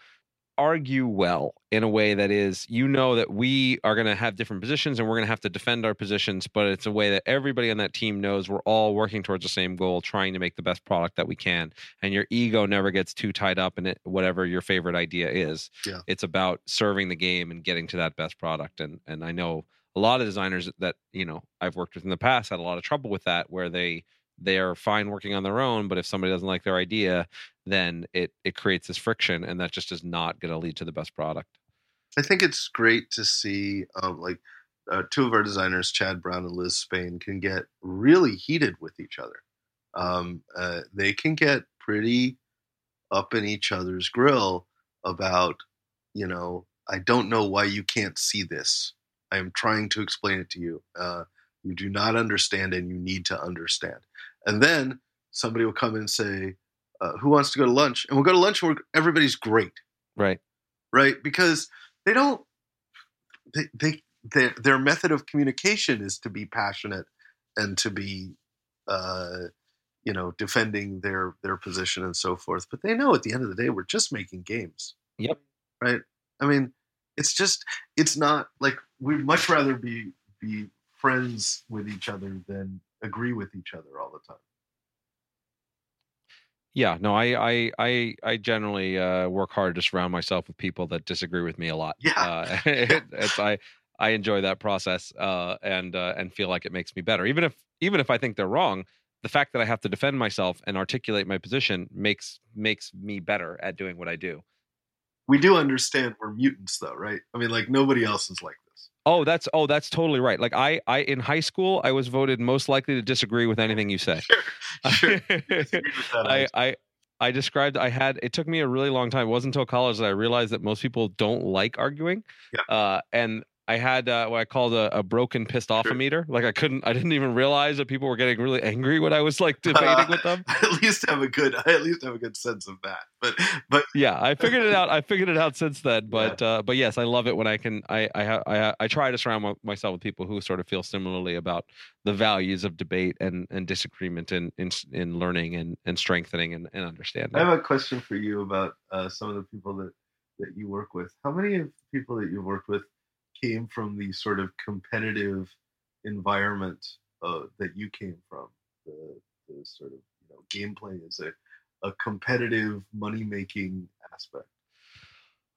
argue well in a way that is you know that we are going to have different positions and we're going to have to defend our positions but it's a way that everybody on that team knows we're all working towards the same goal trying to make the best product that we can and your ego never gets too tied up in it whatever your favorite idea is Yeah. it's about serving the game and getting to that best product and and i know a lot of designers that you know i've worked with in the past had a lot of trouble with that where they they are fine working on their own but if somebody doesn't like their idea then it it creates this friction and that just is not going to lead to the best product I think it's great to see um, like uh, two of our designers, Chad Brown and Liz Spain, can get really heated with each other. Um, uh, they can get pretty up in each other's grill about, you know, I don't know why you can't see this. I am trying to explain it to you. Uh, you do not understand, and you need to understand. And then somebody will come and say, uh, "Who wants to go to lunch?" And we'll go to lunch where everybody's great right right? Because they don't they they their their method of communication is to be passionate and to be uh you know defending their their position and so forth but they know at the end of the day we're just making games Yep. right i mean it's just it's not like we'd much rather be be friends with each other than agree with each other all the time yeah no i i i, I generally uh, work hard to surround myself with people that disagree with me a lot Yeah. uh, it, it's i i enjoy that process uh, and uh, and feel like it makes me better. Even if even if i think they're wrong the fact that i have to defend myself and articulate my position makes makes me better at doing what i do. We do understand we're mutants though right? I mean like nobody else is like oh that's oh that's totally right like i i in high school i was voted most likely to disagree with anything you say sure that, I, I I described I had it took me a really long time. It wasn't until college that I realized that most people don't like arguing. Yeah. Uh, and I had uh, what I called a, a broken pissed off meter. Like I couldn't, I didn't even realize that people were getting really angry when I was like debating with them. I at least have a good. I at least have a good sense of that. But but Yeah, I figured it out. I figured it out since then. But uh, but yes, I love it when I can. I I ha- I, I try to surround myself with people who sort of feel similarly about the values of debate and, and disagreement in in in learning and, and strengthening and, and understanding. I have a question for you about uh, some of the people that that you work with. How many of the people that you worked with came from the sort of competitive environment uh, that you came from? The, the sort of you know gameplay is a a competitive money making aspect.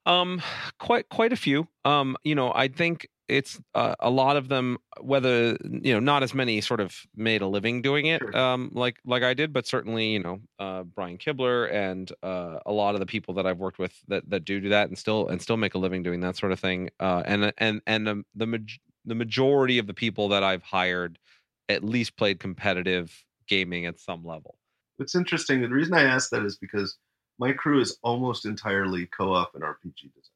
Um, quite quite a few. Um, you know, I think it's uh, a lot of them. Whether you know, not as many sort of made a living doing it, Sure. um, like like I did, but certainly you know, uh, Brian Kibler and uh, a lot of the people that I've worked with that that do do that and still and still make a living doing that sort of thing. Uh, and and and the the, maj- the majority of the people that I've hired at least played competitive gaming at some level. It's interesting. The reason I ask that is because my crew is almost entirely co-op and RPG design.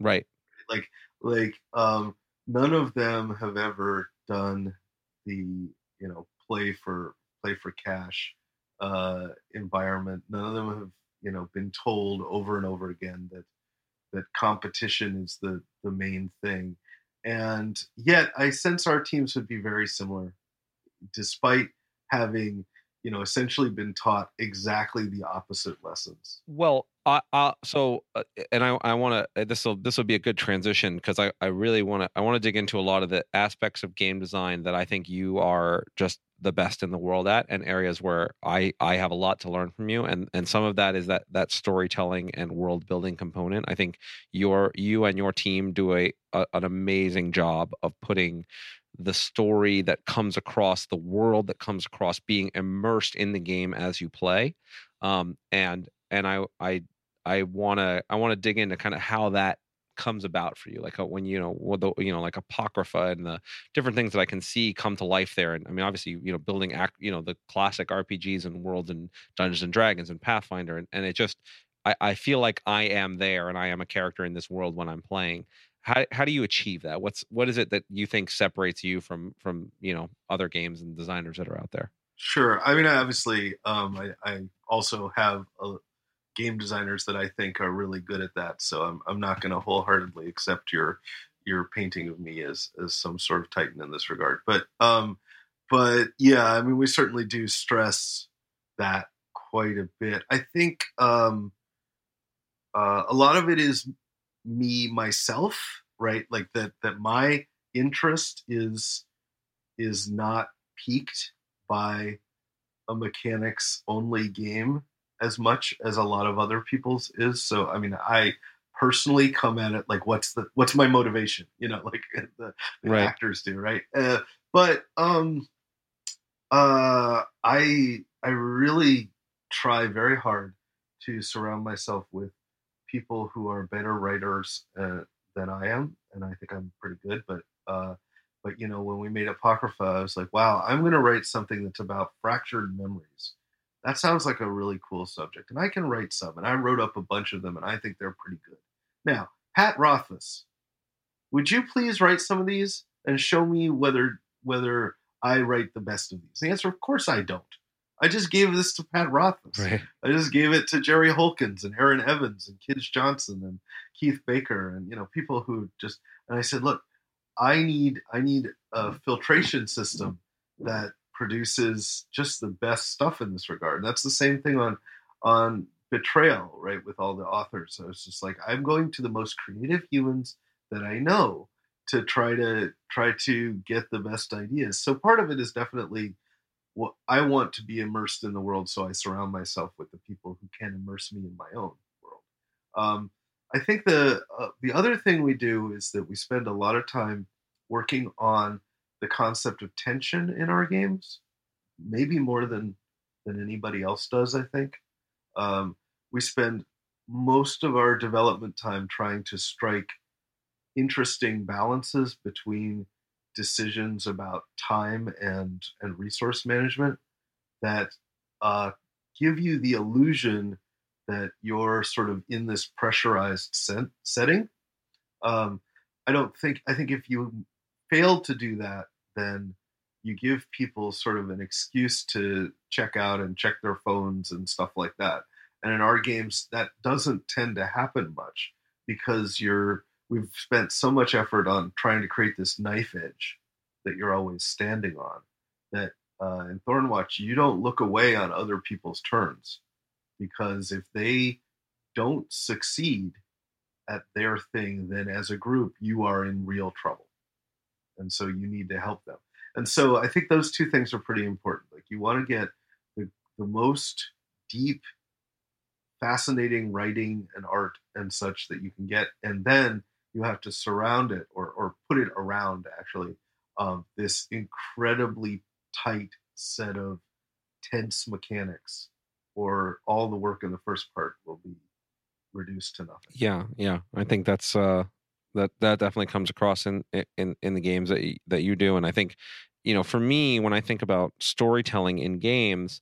Right. Like like um, none of them have ever done the you know play for play for cash uh, environment. None of them have you know been told over and over again that that competition is the the main thing. And yet, I sense our teams would be very similar, despite having you know essentially been taught exactly the opposite lessons. Well, I, so uh, and I I want to this will this will be a good transition because I I really want to I want to dig into a lot of the aspects of game design that I think you are just the best in the world at and areas where I I have a lot to learn from you and and some of that is that that storytelling and world building component. I think your you and your team do a, a an amazing job of putting the story that comes across the world that comes across being immersed in the game as you play um and and i i i want to i want to dig into kind of how that comes about for you like uh, when you know what the you know like apocrypha and the different things that i can see come to life there and i mean obviously you know building act you know the classic rpgs and worlds and dungeons and dragons and pathfinder and, and it just I, I feel like i am there and i am a character in this world when i'm playing how, how do you achieve that what's what is it that you think separates you from from you know other games and designers that are out there Sure. I mean, obviously, um, I, I also have uh game designers that I think are really good at that. So I'm, I'm not going to wholeheartedly accept your your painting of me as as some sort of titan in this regard. But um, but yeah, I mean, we certainly do stress that quite a bit. I think um, uh, a lot of it is me myself, right? Like that that my interest is is not peaked by a mechanics only game as much as a lot of other people's is. So I mean, I personally come at it like what's the what's my motivation? You know, like the, the Right. actors do, right? Uh, but um, uh, I I really try very hard to surround myself with people who are better writers uh, than I am, and I think I'm pretty good. But uh, but you know, when we made Apocrypha, I was like, wow, I'm going to write something that's about fractured memories. That sounds like a really cool subject, and I can write some. And I wrote up a bunch of them, and I think they're pretty good. Now, Pat Rothfuss, would you please write some of these and show me whether whether I write the best of these? The answer, of course, I don't. I just gave this to Pat Rothfuss. I just gave it to Jerry Holkins and Erin Evans and Kij Johnson and Keith Baker and you know people who just and I said, look, I need I need a filtration system that produces just the best stuff in this regard. And that's the same thing on on Betrayal, right? With all the authors, I was just like, I'm going to the most creative humans that I know to try to try to get the best ideas. So part of it is definitely what I want to be immersed in the world, so I surround myself with the people who can immerse me in my own world. Um, I think the uh, the other thing we do is that we spend a lot of time working on the concept of tension in our games, maybe more than than anybody else does. I think um, we spend most of our development time trying to strike interesting balances between decisions about time and and resource management that uh, give you the illusion that you're sort of in this pressurized set, setting um, I don't think I think if you fail to do that, then you give people sort of an excuse to check out and check their phones and stuff like that. And in our games, that doesn't tend to happen much because you're we've spent so much effort on trying to create this knife edge that you're always standing on that uh, in Thornwatch you don't look away on other people's turns because if they don't succeed at their thing, then as a group you are in real trouble, and so you need to help them. And so I think those two things are pretty important. Like you want to get the, the most deep, fascinating writing and art and such that you can get, and then you have to surround it or, or put it around actually um, this incredibly tight set of tense mechanics, or all the work in the first part will be reduced to nothing. Yeah, yeah. I think that's uh that that definitely comes across in in in the games that you, that you do and I think you know for me when I think about storytelling in games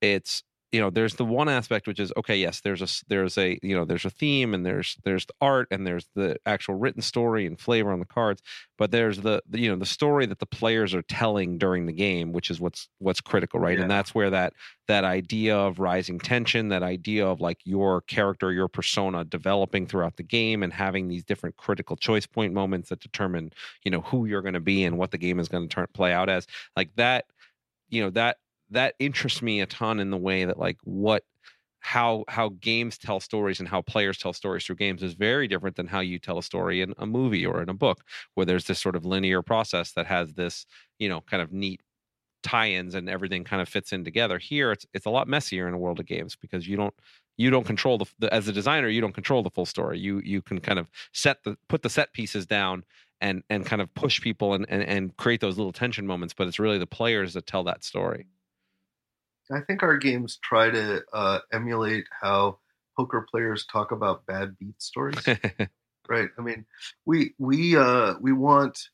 it's you know there's the one aspect which is okay yes there's a there's a you know there's a theme and there's there's the art and there's the actual written story and flavor on the cards but there's the, the you know the story that the players are telling during the game which is what's what's critical right yeah. and that's where that that idea of rising tension that idea of like your character your persona developing throughout the game and having these different critical choice point moments that determine you know who you're going to be and what the game is going to turn play out as like that you know that that interests me a ton in the way that like what how how games tell stories and how players tell stories through games is very different than how you tell a story in a movie or in a book where there's this sort of linear process that has this you know kind of neat tie-ins and everything kind of fits in together. Here it's it's a lot messier in a world of games because you don't you don't control the, the as a designer you don't control the full story. You you can kind of set the put the set pieces down and and kind of push people and and, and create those little tension moments but it's really the players that tell that story I think our games try to uh, emulate how poker players talk about bad beat stories. right. I mean, we we uh, we want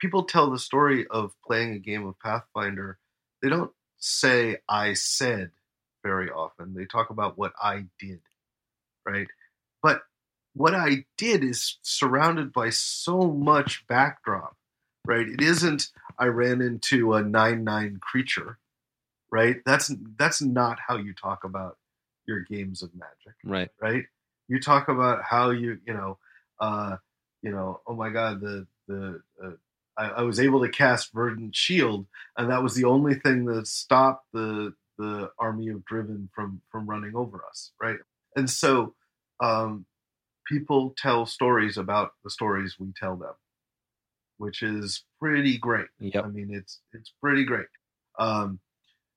people tell the story of playing a game of Pathfinder. They don't say "I said" very often. They talk about what I did. Right. But what I did is surrounded by so much backdrop. Right. It isn't I ran into a nine nine creature right? That's that's not how you talk about your games of magic, right? Right? You talk about how you you know, uh, you know, oh my god, the the uh, I, I, was able to cast Verdant Shield, and that was the only thing that stopped the the army of Driven from from running over us, right? And so, um, people tell stories about the stories we tell them, which is pretty great. Yep. I mean, it's it's pretty great. Um,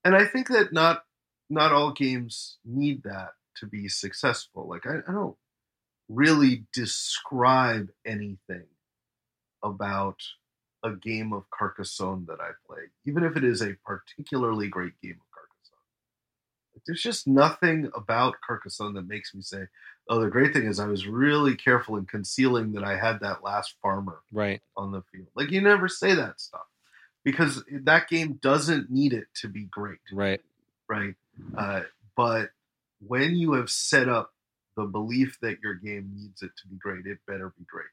and I think that not not all games need that to be successful. Like I, I don't really describe anything about a game of Carcassonne that I play, even if it is a particularly great game of Carcassonne. Like, there's just nothing about Carcassonne that makes me say, "Oh, the great thing is I was really careful in concealing that I had that last farmer right on the field." Like you never say that stuff because that game doesn't need it to be great. Right. Right. Uh, but when you have set up the belief that your game needs it to be great, it better be great.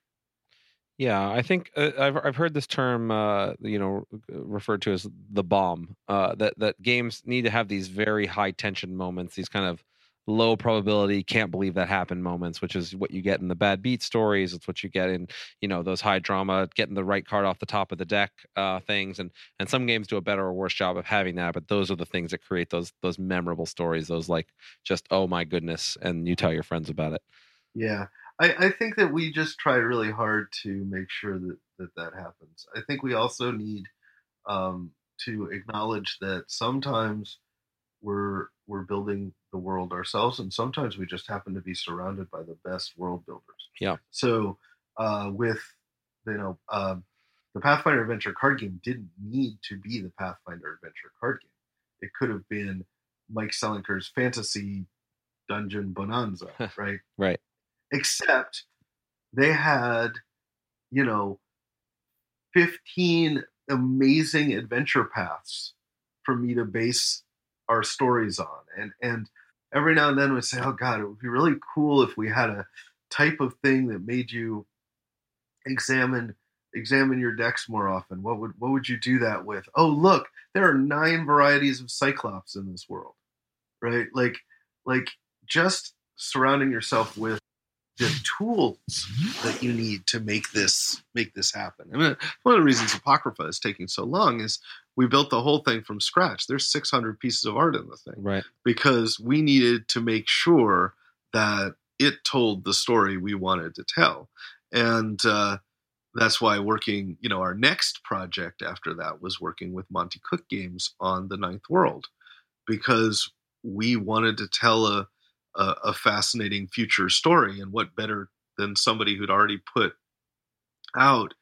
Yeah, I think uh, I've I've heard this term, uh, you know, referred to as the bomb. Uh, that that games need to have these very high tension moments, these kind of low probability can't believe that happened moments which is what you get in the bad beat stories. It's what you get in you know those high drama getting the right card off the top of the deck uh, things. And and some games do a better or worse job of having that but those are the things that create those those memorable stories those like just oh my goodness and you tell your friends about it. Yeah. I i think that we just try really hard to make sure that that that happens. I think we also need um to acknowledge that sometimes we're we're building the world ourselves, and sometimes we just happen to be surrounded by the best world builders. Yeah. So uh, with you know um, the Pathfinder Adventure card game didn't need to be the Pathfinder Adventure card game. It could have been Mike Selinker's fantasy dungeon bonanza, right? right. Except they had, you know, 15 amazing adventure paths for me to base our stories on. And and every now and then we say, oh God, it would be really cool if we had a type of thing that made you examine examine your decks more often. What would what would you do that with? Oh, look, there are nine varieties of Cyclops in this world, right? Like like just surrounding yourself with the tools that you need to make this make this happen. I mean, uh, one of the reasons Apocrypha is taking so long is we built the whole thing from scratch. There's 600 pieces of art in the thing, right? Because we needed to make sure that it told the story we wanted to tell, and uh, that's why working, you know, our next project after that was working with Monte Cook Games on the Ninth World, because we wanted to tell a a, a fascinating future story. And what better than somebody who'd already put out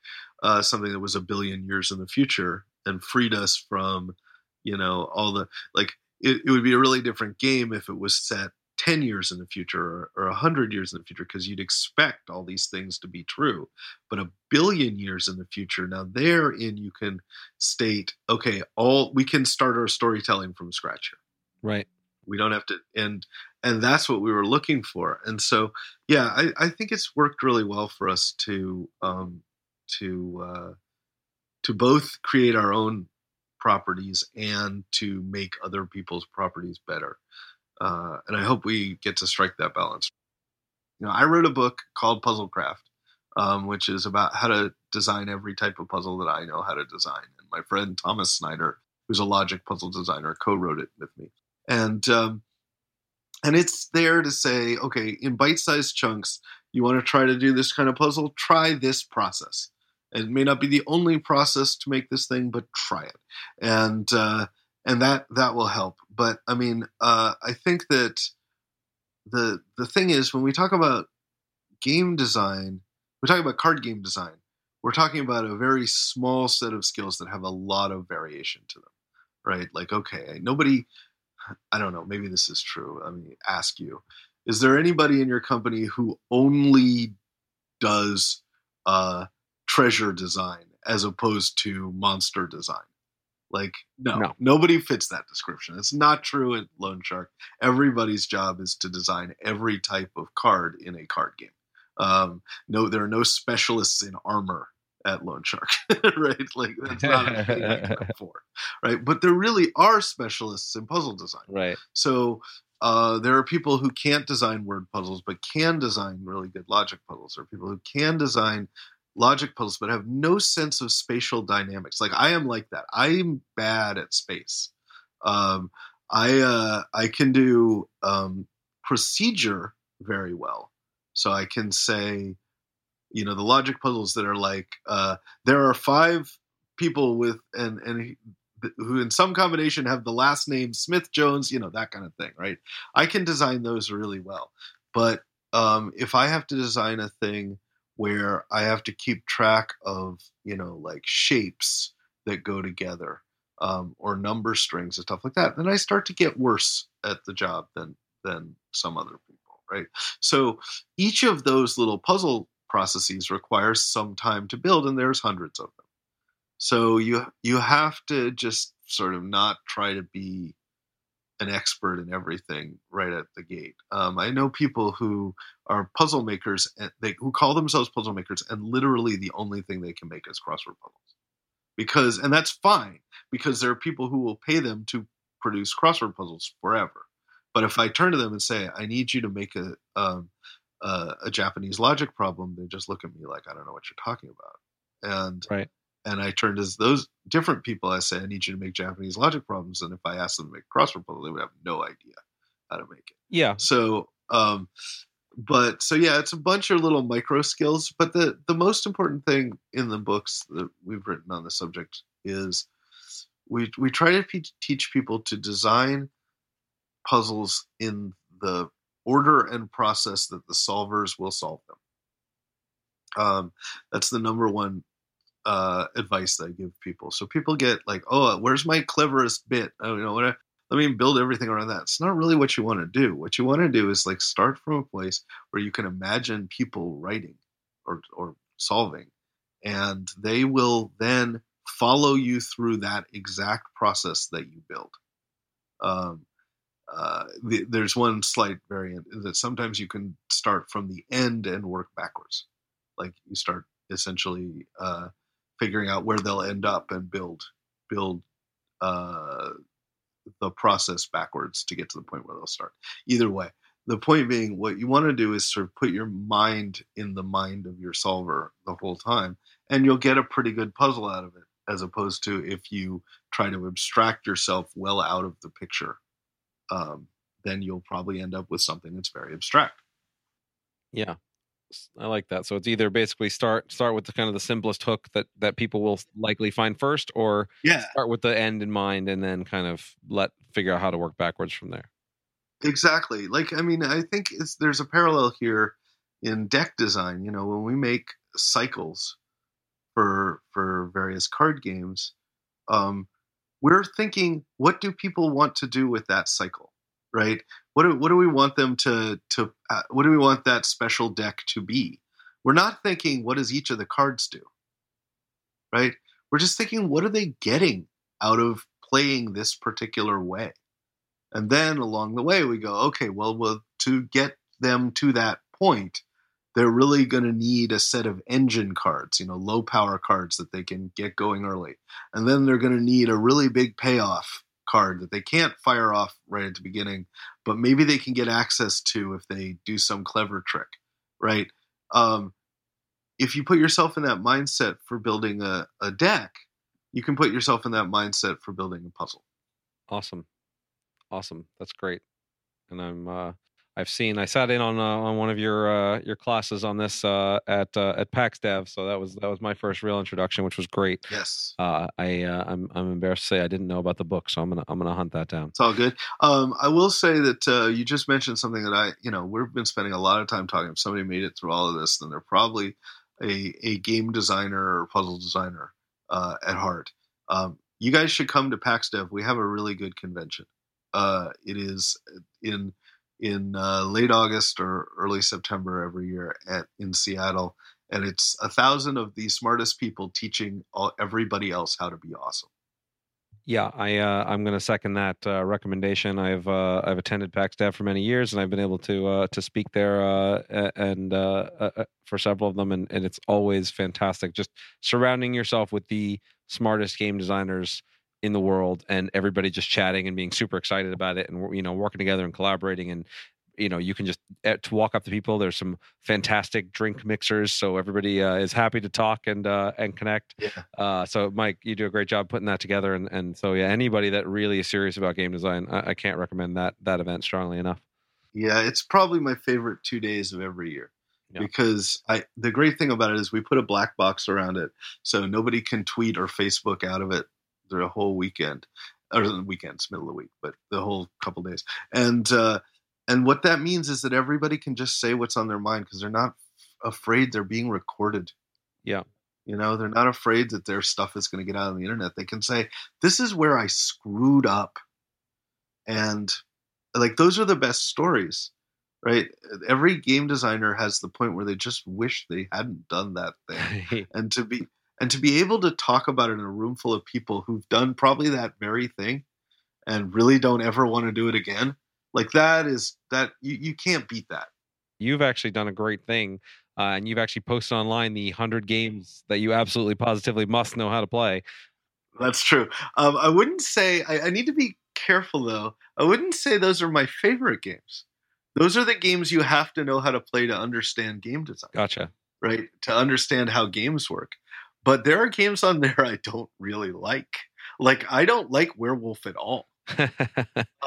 uh, something that was a billion years in the future and freed us from, you know, all the like. It, it would be a really different game if it was set 10 years in the future or, or 100 years in the future because you'd expect all these things to be true. But a billion years in the future now therein you can state okay all we can start our storytelling from scratch here. Right. We don't have to and and that's what we were looking for. And so yeah i, I think it's worked really well for us to um to uh to both create our own properties and to make other people's properties better uh and i hope we get to strike that balance you know i wrote a book called puzzlecraft um, which is about how to design every type of puzzle that i know how to design and my friend thomas snyder who's a logic puzzle designer co-wrote it with me and um, and it's there to say, okay, in bite-sized chunks, you want to try to do this kind of puzzle. Try this process. It may not be the only process to make this thing, but try it, and uh, and that that will help. But I mean, uh, I think that the the thing is when we talk about game design, we talk about card game design. We're talking about a very small set of skills that have a lot of variation to them, right? Like, okay, nobody I don't know, maybe this is true. Let me ask you Is there anybody in your company who only does uh, treasure design as opposed to monster design? Like, no, no, nobody fits that description. It's not true at Lone Shark. Everybody's job is to design every type of card in a card game. Um, no, there are no specialists in armor at Lone Shark, right? Like that's not a thing for, right? But there really are specialists in puzzle design, right? So uh, there are people who can't design word puzzles but can design really good logic puzzles. or people who can design logic puzzles but have no sense of spatial dynamics. Like I am like that. I'm bad at space. Um, I uh, I can do um, procedure very well, so I can say you know the logic puzzles that are like uh, there are five people with and and who in some combination have the last name Smith Jones, you know that kind of thing, right? I can design those really well, but um, if I have to design a thing where I have to keep track of you know like shapes that go together um, or number strings and stuff like that, then I start to get worse at the job than than some other people, right? So each of those little puzzle processes requires some time to build, and there's hundreds of them. So you you have to just sort of not try to be an expert in everything right at the gate. Um, I know people who are puzzle makers and they who call themselves puzzle makers, and literally the only thing they can make is crossword puzzles. Because and that's fine because there are people who will pay them to produce crossword puzzles forever. But if I turn to them and say, "I need you to make a um, uh, a Japanese logic problem, they just look at me like I don't know what you're talking about. And right. And I turned to those different people. I say I need you to make Japanese logic problems, and if I asked them to make crossword puzzle, they would have no idea how to make it. Yeah. So, um, but so yeah, it's a bunch of little micro skills. But the the most important thing in the books that we've written on the subject is we we try to teach people to design puzzles in the order and process that the solvers will solve them. Um, that's the number one uh, advice that I give people. So people get like, oh, where's my cleverest bit? Oh, you know, what? let me build everything around that. It's not really what you want to do. What you want to do is like start from a place where you can imagine people writing or or solving, and they will then follow you through that exact process that you build. Um, uh, the, there's one slight variant that sometimes you can start from the end and work backwards. Like you start essentially uh, figuring out where they'll end up and build build uh, the process backwards to get to the point where they'll start. Either way, the point being, what you want to do is sort of put your mind in the mind of your solver the whole time, and you'll get a pretty good puzzle out of it, as opposed to if you try to abstract yourself well out of the picture. Um, then you'll probably end up with something that's very abstract. Yeah, I like that. So it's either basically start start with the kind of the simplest hook that that people will likely find first, or yeah, start with the end in mind and then kind of let figure out how to work backwards from there. Exactly. Like I mean, I think there's a parallel here in deck design. You know, when we make cycles for for various card games, um, we're thinking, what do people want to do with that cycle? right? What do, what do we want them to to uh, what do we want that special deck to be? We're not thinking what does each of the cards do, right? We're just thinking what are they getting out of playing this particular way, and then along the way we go, okay, well, well to get them to that point, they're really going to need a set of engine cards, you know, low power cards that they can get going early. And then they're going to need a really big payoff card that they can't fire off right at the beginning, but maybe they can get access to if they do some clever trick, right? Um, if you put yourself in that mindset for building a, a deck, you can put yourself in that mindset for building a puzzle. Awesome, awesome. That's great, and I'm uh, I've seen. I sat in on uh, on one of your uh, your classes on this uh, at uh, at PAX Dev, so that was that was my first real introduction, which was great. Yes. Uh, I uh, I'm I'm embarrassed to say I didn't know about the book, so I'm gonna I'm gonna hunt that down. It's all good. Um, I will say that uh, you just mentioned something that I you know we've been spending a lot of time talking. If somebody made it through all of this, then they're probably a a game designer or puzzle designer uh, at heart. Um, you guys should come to PAX Dev. We have a really good convention. Uh, it is in in uh, late August or early September every year at in Seattle, and it's a thousand of the smartest people teaching all, everybody else how to be awesome. Yeah, I uh, I'm going to second that uh, recommendation. I've uh, I've attended PAX Dev for many years, and I've been able to uh, to speak there uh, and uh, for several of them, and, and it's always fantastic. Just surrounding yourself with the smartest game designers in the world and everybody just chatting and being super excited about it and you know working together and collaborating and you know you can just eh, to walk up to people there's some fantastic drink mixers so everybody uh, is happy to talk and uh, and connect yeah. uh, so mike you do a great job putting that together and, and so yeah anybody that really is serious about game design I, I can't recommend that that event strongly enough yeah it's probably my favorite two days of every year yeah. because I the great thing about it is we put a black box around it so nobody can tweet or Facebook out of it the whole weekend, or the weekends, middle of the week, but the whole couple days. And uh, and what that means is that everybody can just say what's on their mind because they're not afraid they're being recorded. Yeah. You know, they're not afraid that their stuff is going to get out on the internet. They can say, "This is where I screwed up," and like those are the best stories right? Every game designer has the point where they just wish they hadn't done that thing, and to be and to be able to talk about it in a room full of people who've done probably that very thing and really don't ever want to do it again like that is that you, you can't beat that. You've actually done a great thing uh, and you've actually posted online the 100 games that you absolutely positively must know how to play. That's true. Um, i wouldn't say I, I need to be careful though. I wouldn't say those are my favorite games. Those are the games you have to know how to play to understand game design gotcha. right? To understand how games work but there are games on there I don't really like. Like I don't like Werewolf at all.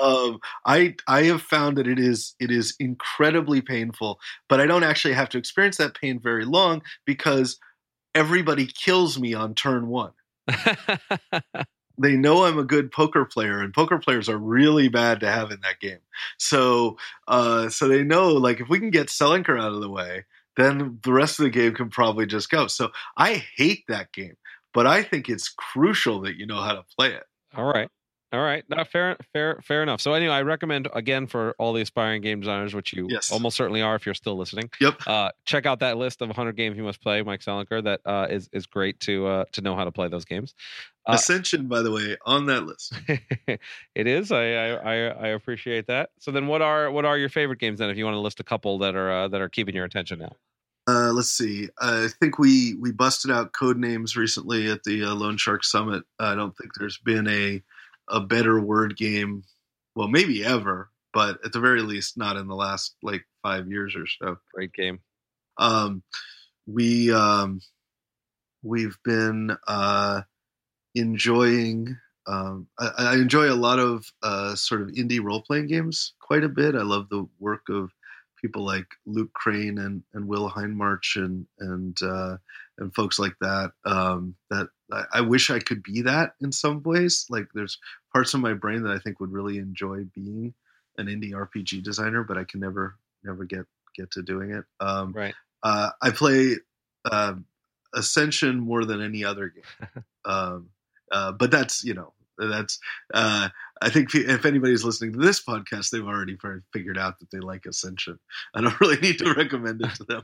um, I I have found that it is it is incredibly painful, but I don't actually have to experience that pain very long because everybody kills me on turn one. they know I'm a good poker player, and poker players are really bad to have in that game. So, uh, so they know like if we can get Selinker out of the way, then the rest of the game can probably just go. So I hate that game, but I think it's crucial that you know how to play it. All right. All right, no, fair, fair, fair enough. So anyway, I recommend again for all the aspiring game designers, which you yes. almost certainly are if you're still listening. Yep. Uh, check out that list of 100 games you must play, Mike Selinker. That uh, is is great to uh, to know how to play those games. Uh, Ascension, by the way, on that list. it is. I, I I appreciate that. So then, what are what are your favorite games then? If you want to list a couple that are uh, that are keeping your attention now. Uh, let's see. I think we we busted out Codenames recently at the uh, Lone Shark Summit. I don't think there's been a a better word game, well, maybe ever, but at the very least, not in the last like five years or so. Great game. Um, we um, we've been uh, enjoying. Um, I, I enjoy a lot of uh, sort of indie role playing games quite a bit. I love the work of people like Luke Crane and, and Will Hindmarch and and uh, and folks like that. Um, that I, I, wish I could be that in some ways. Like there's parts of my brain that I think would really enjoy being an indie RPG designer, but I can never never get get to doing it. Um, right. Uh, I play uh, Ascension more than any other game, um, uh, but that's you know that's uh, I think if anybody's listening to this podcast, they've already figured out that they like Ascension. I don't really need to recommend it to them.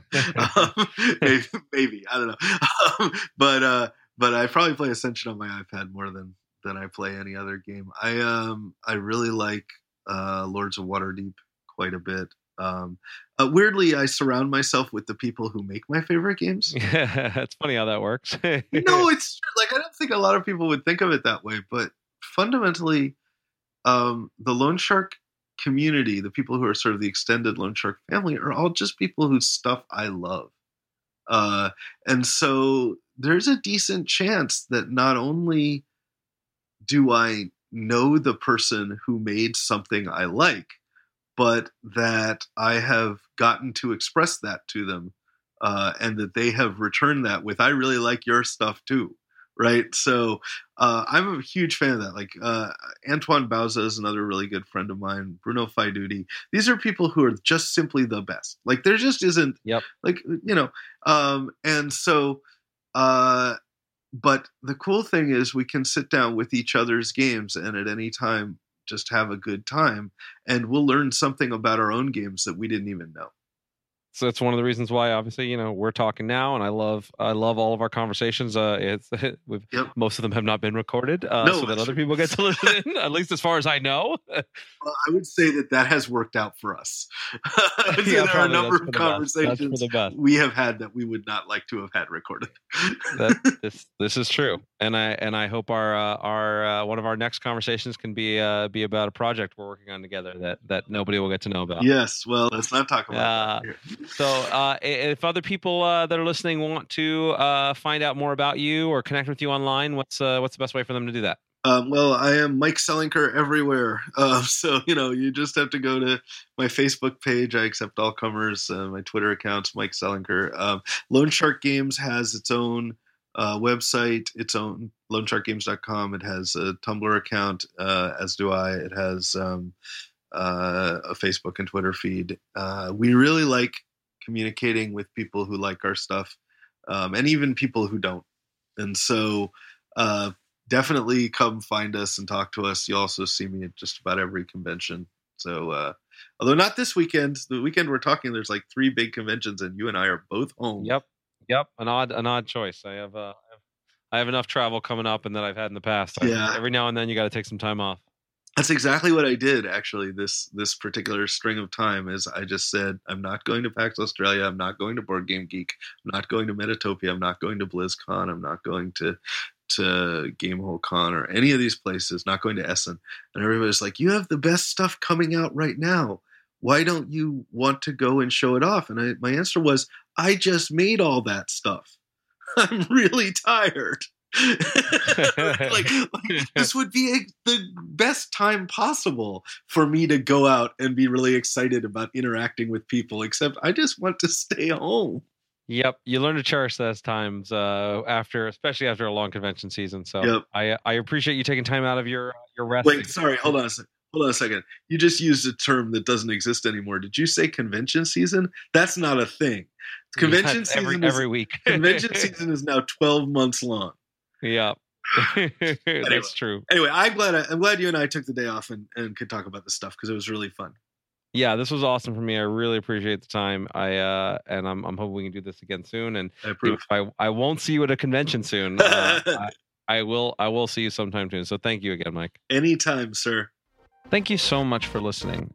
um, maybe, maybe, I don't know, um, but uh, but I probably play Ascension on my iPad more than than I play any other game. I um I really like uh, Lords of Waterdeep quite a bit. Um, uh, weirdly, I surround myself with the people who make my favorite games. Yeah, it's funny how that works. no, it's like I don't think a lot of people would think of it that way, but fundamentally, um, the lone shark community, the people who are sort of the extended lone shark family, are all just people whose stuff I love. Uh, and so there's a decent chance that not only do I know the person who made something I like, but that I have gotten to express that to them uh, and that they have returned that with, I really like your stuff too right? So uh, I'm a huge fan of that. Like uh, Antoine Bauza is another really good friend of mine. Bruno Faidutti. These are people who are just simply the best. Like there just isn't. Yep. Like you know, um, and so. Uh, but the cool thing is we can sit down with each other's games and at any time just have a good time and we'll learn something about our own games that we didn't even know so that's one of the reasons why obviously you know we're talking now and i love i love all of our conversations. Uh it's with yep. most of them have not been recorded uh no, so that other people get to listen at least as far as i know. Well, i would say that that has worked out for us. Yeah, there are a number of conversations we have had that we would not like to have had recorded. That, this this is true and i and i hope our uh, our uh, one of our next conversations can be uh be about a project we're working on together that that nobody will get to know about. Yes well let's not talk about uh, that so, uh, if other people uh, that are listening want to uh, find out more about you or connect with you online, what's uh, what's the best way for them to do that? Um, well, I am Mike Selinker everywhere. Uh, so, you know, you just have to go to my Facebook page. I accept all comers. Uh, my Twitter account's Mike Selinker. Um, Lone Shark Games has its own website, its own lonesharkgames.com. It has a Tumblr account, as do I. It has um, a Facebook and Twitter feed. we really like communicating with people who like our stuff um, and even people who don't. And so uh, definitely come find us and talk to us. You also see me at just about every convention. So, uh, although not this weekend, the weekend we're talking, there's like three big conventions, and you and I are both home. Yep, yep, an odd, an odd choice. I have, uh, I have enough travel coming up, and that I've had in the past. Yeah, every now and then you got to take some time off. That's exactly what I did actually this this particular string of time is I just said I'm not going to PAX Australia, I'm not going to Board Game Geek, I'm not going to Metatopia, I'm not going to BlizzCon, I'm not going to to Gamehole Con or any of these places, not going to Essen. And everybody's like, You have the best stuff coming out right now. Why don't you want to go and show it off? And I, my answer was, I just made all that stuff. I'm really tired. like, like, this would be a, the best time possible for me to go out and be really excited about interacting with people except i just want to stay home. Yep you learn to cherish those times uh, after especially after a long convention season so yep. i i appreciate you taking time out of your your rest wait sorry hold on a second hold on a second. You just used a term that doesn't exist anymore. Did you say convention season? That's not a thing. Convention yeah, season every, is, every week. convention season is now 12 months long yeah. anyway, That's true. Anyway, I'm glad I, am glad you and I took the day off and, and could talk about this stuff because it was really fun. Yeah, this was awesome for me. I really appreciate the time. I uh and I'm I'm hoping we can do this again soon. And I approve. I I won't see you at a convention soon. Uh, I, I will I will see you sometime soon. So thank you again, Mike. Anytime, sir. Thank you so much for listening.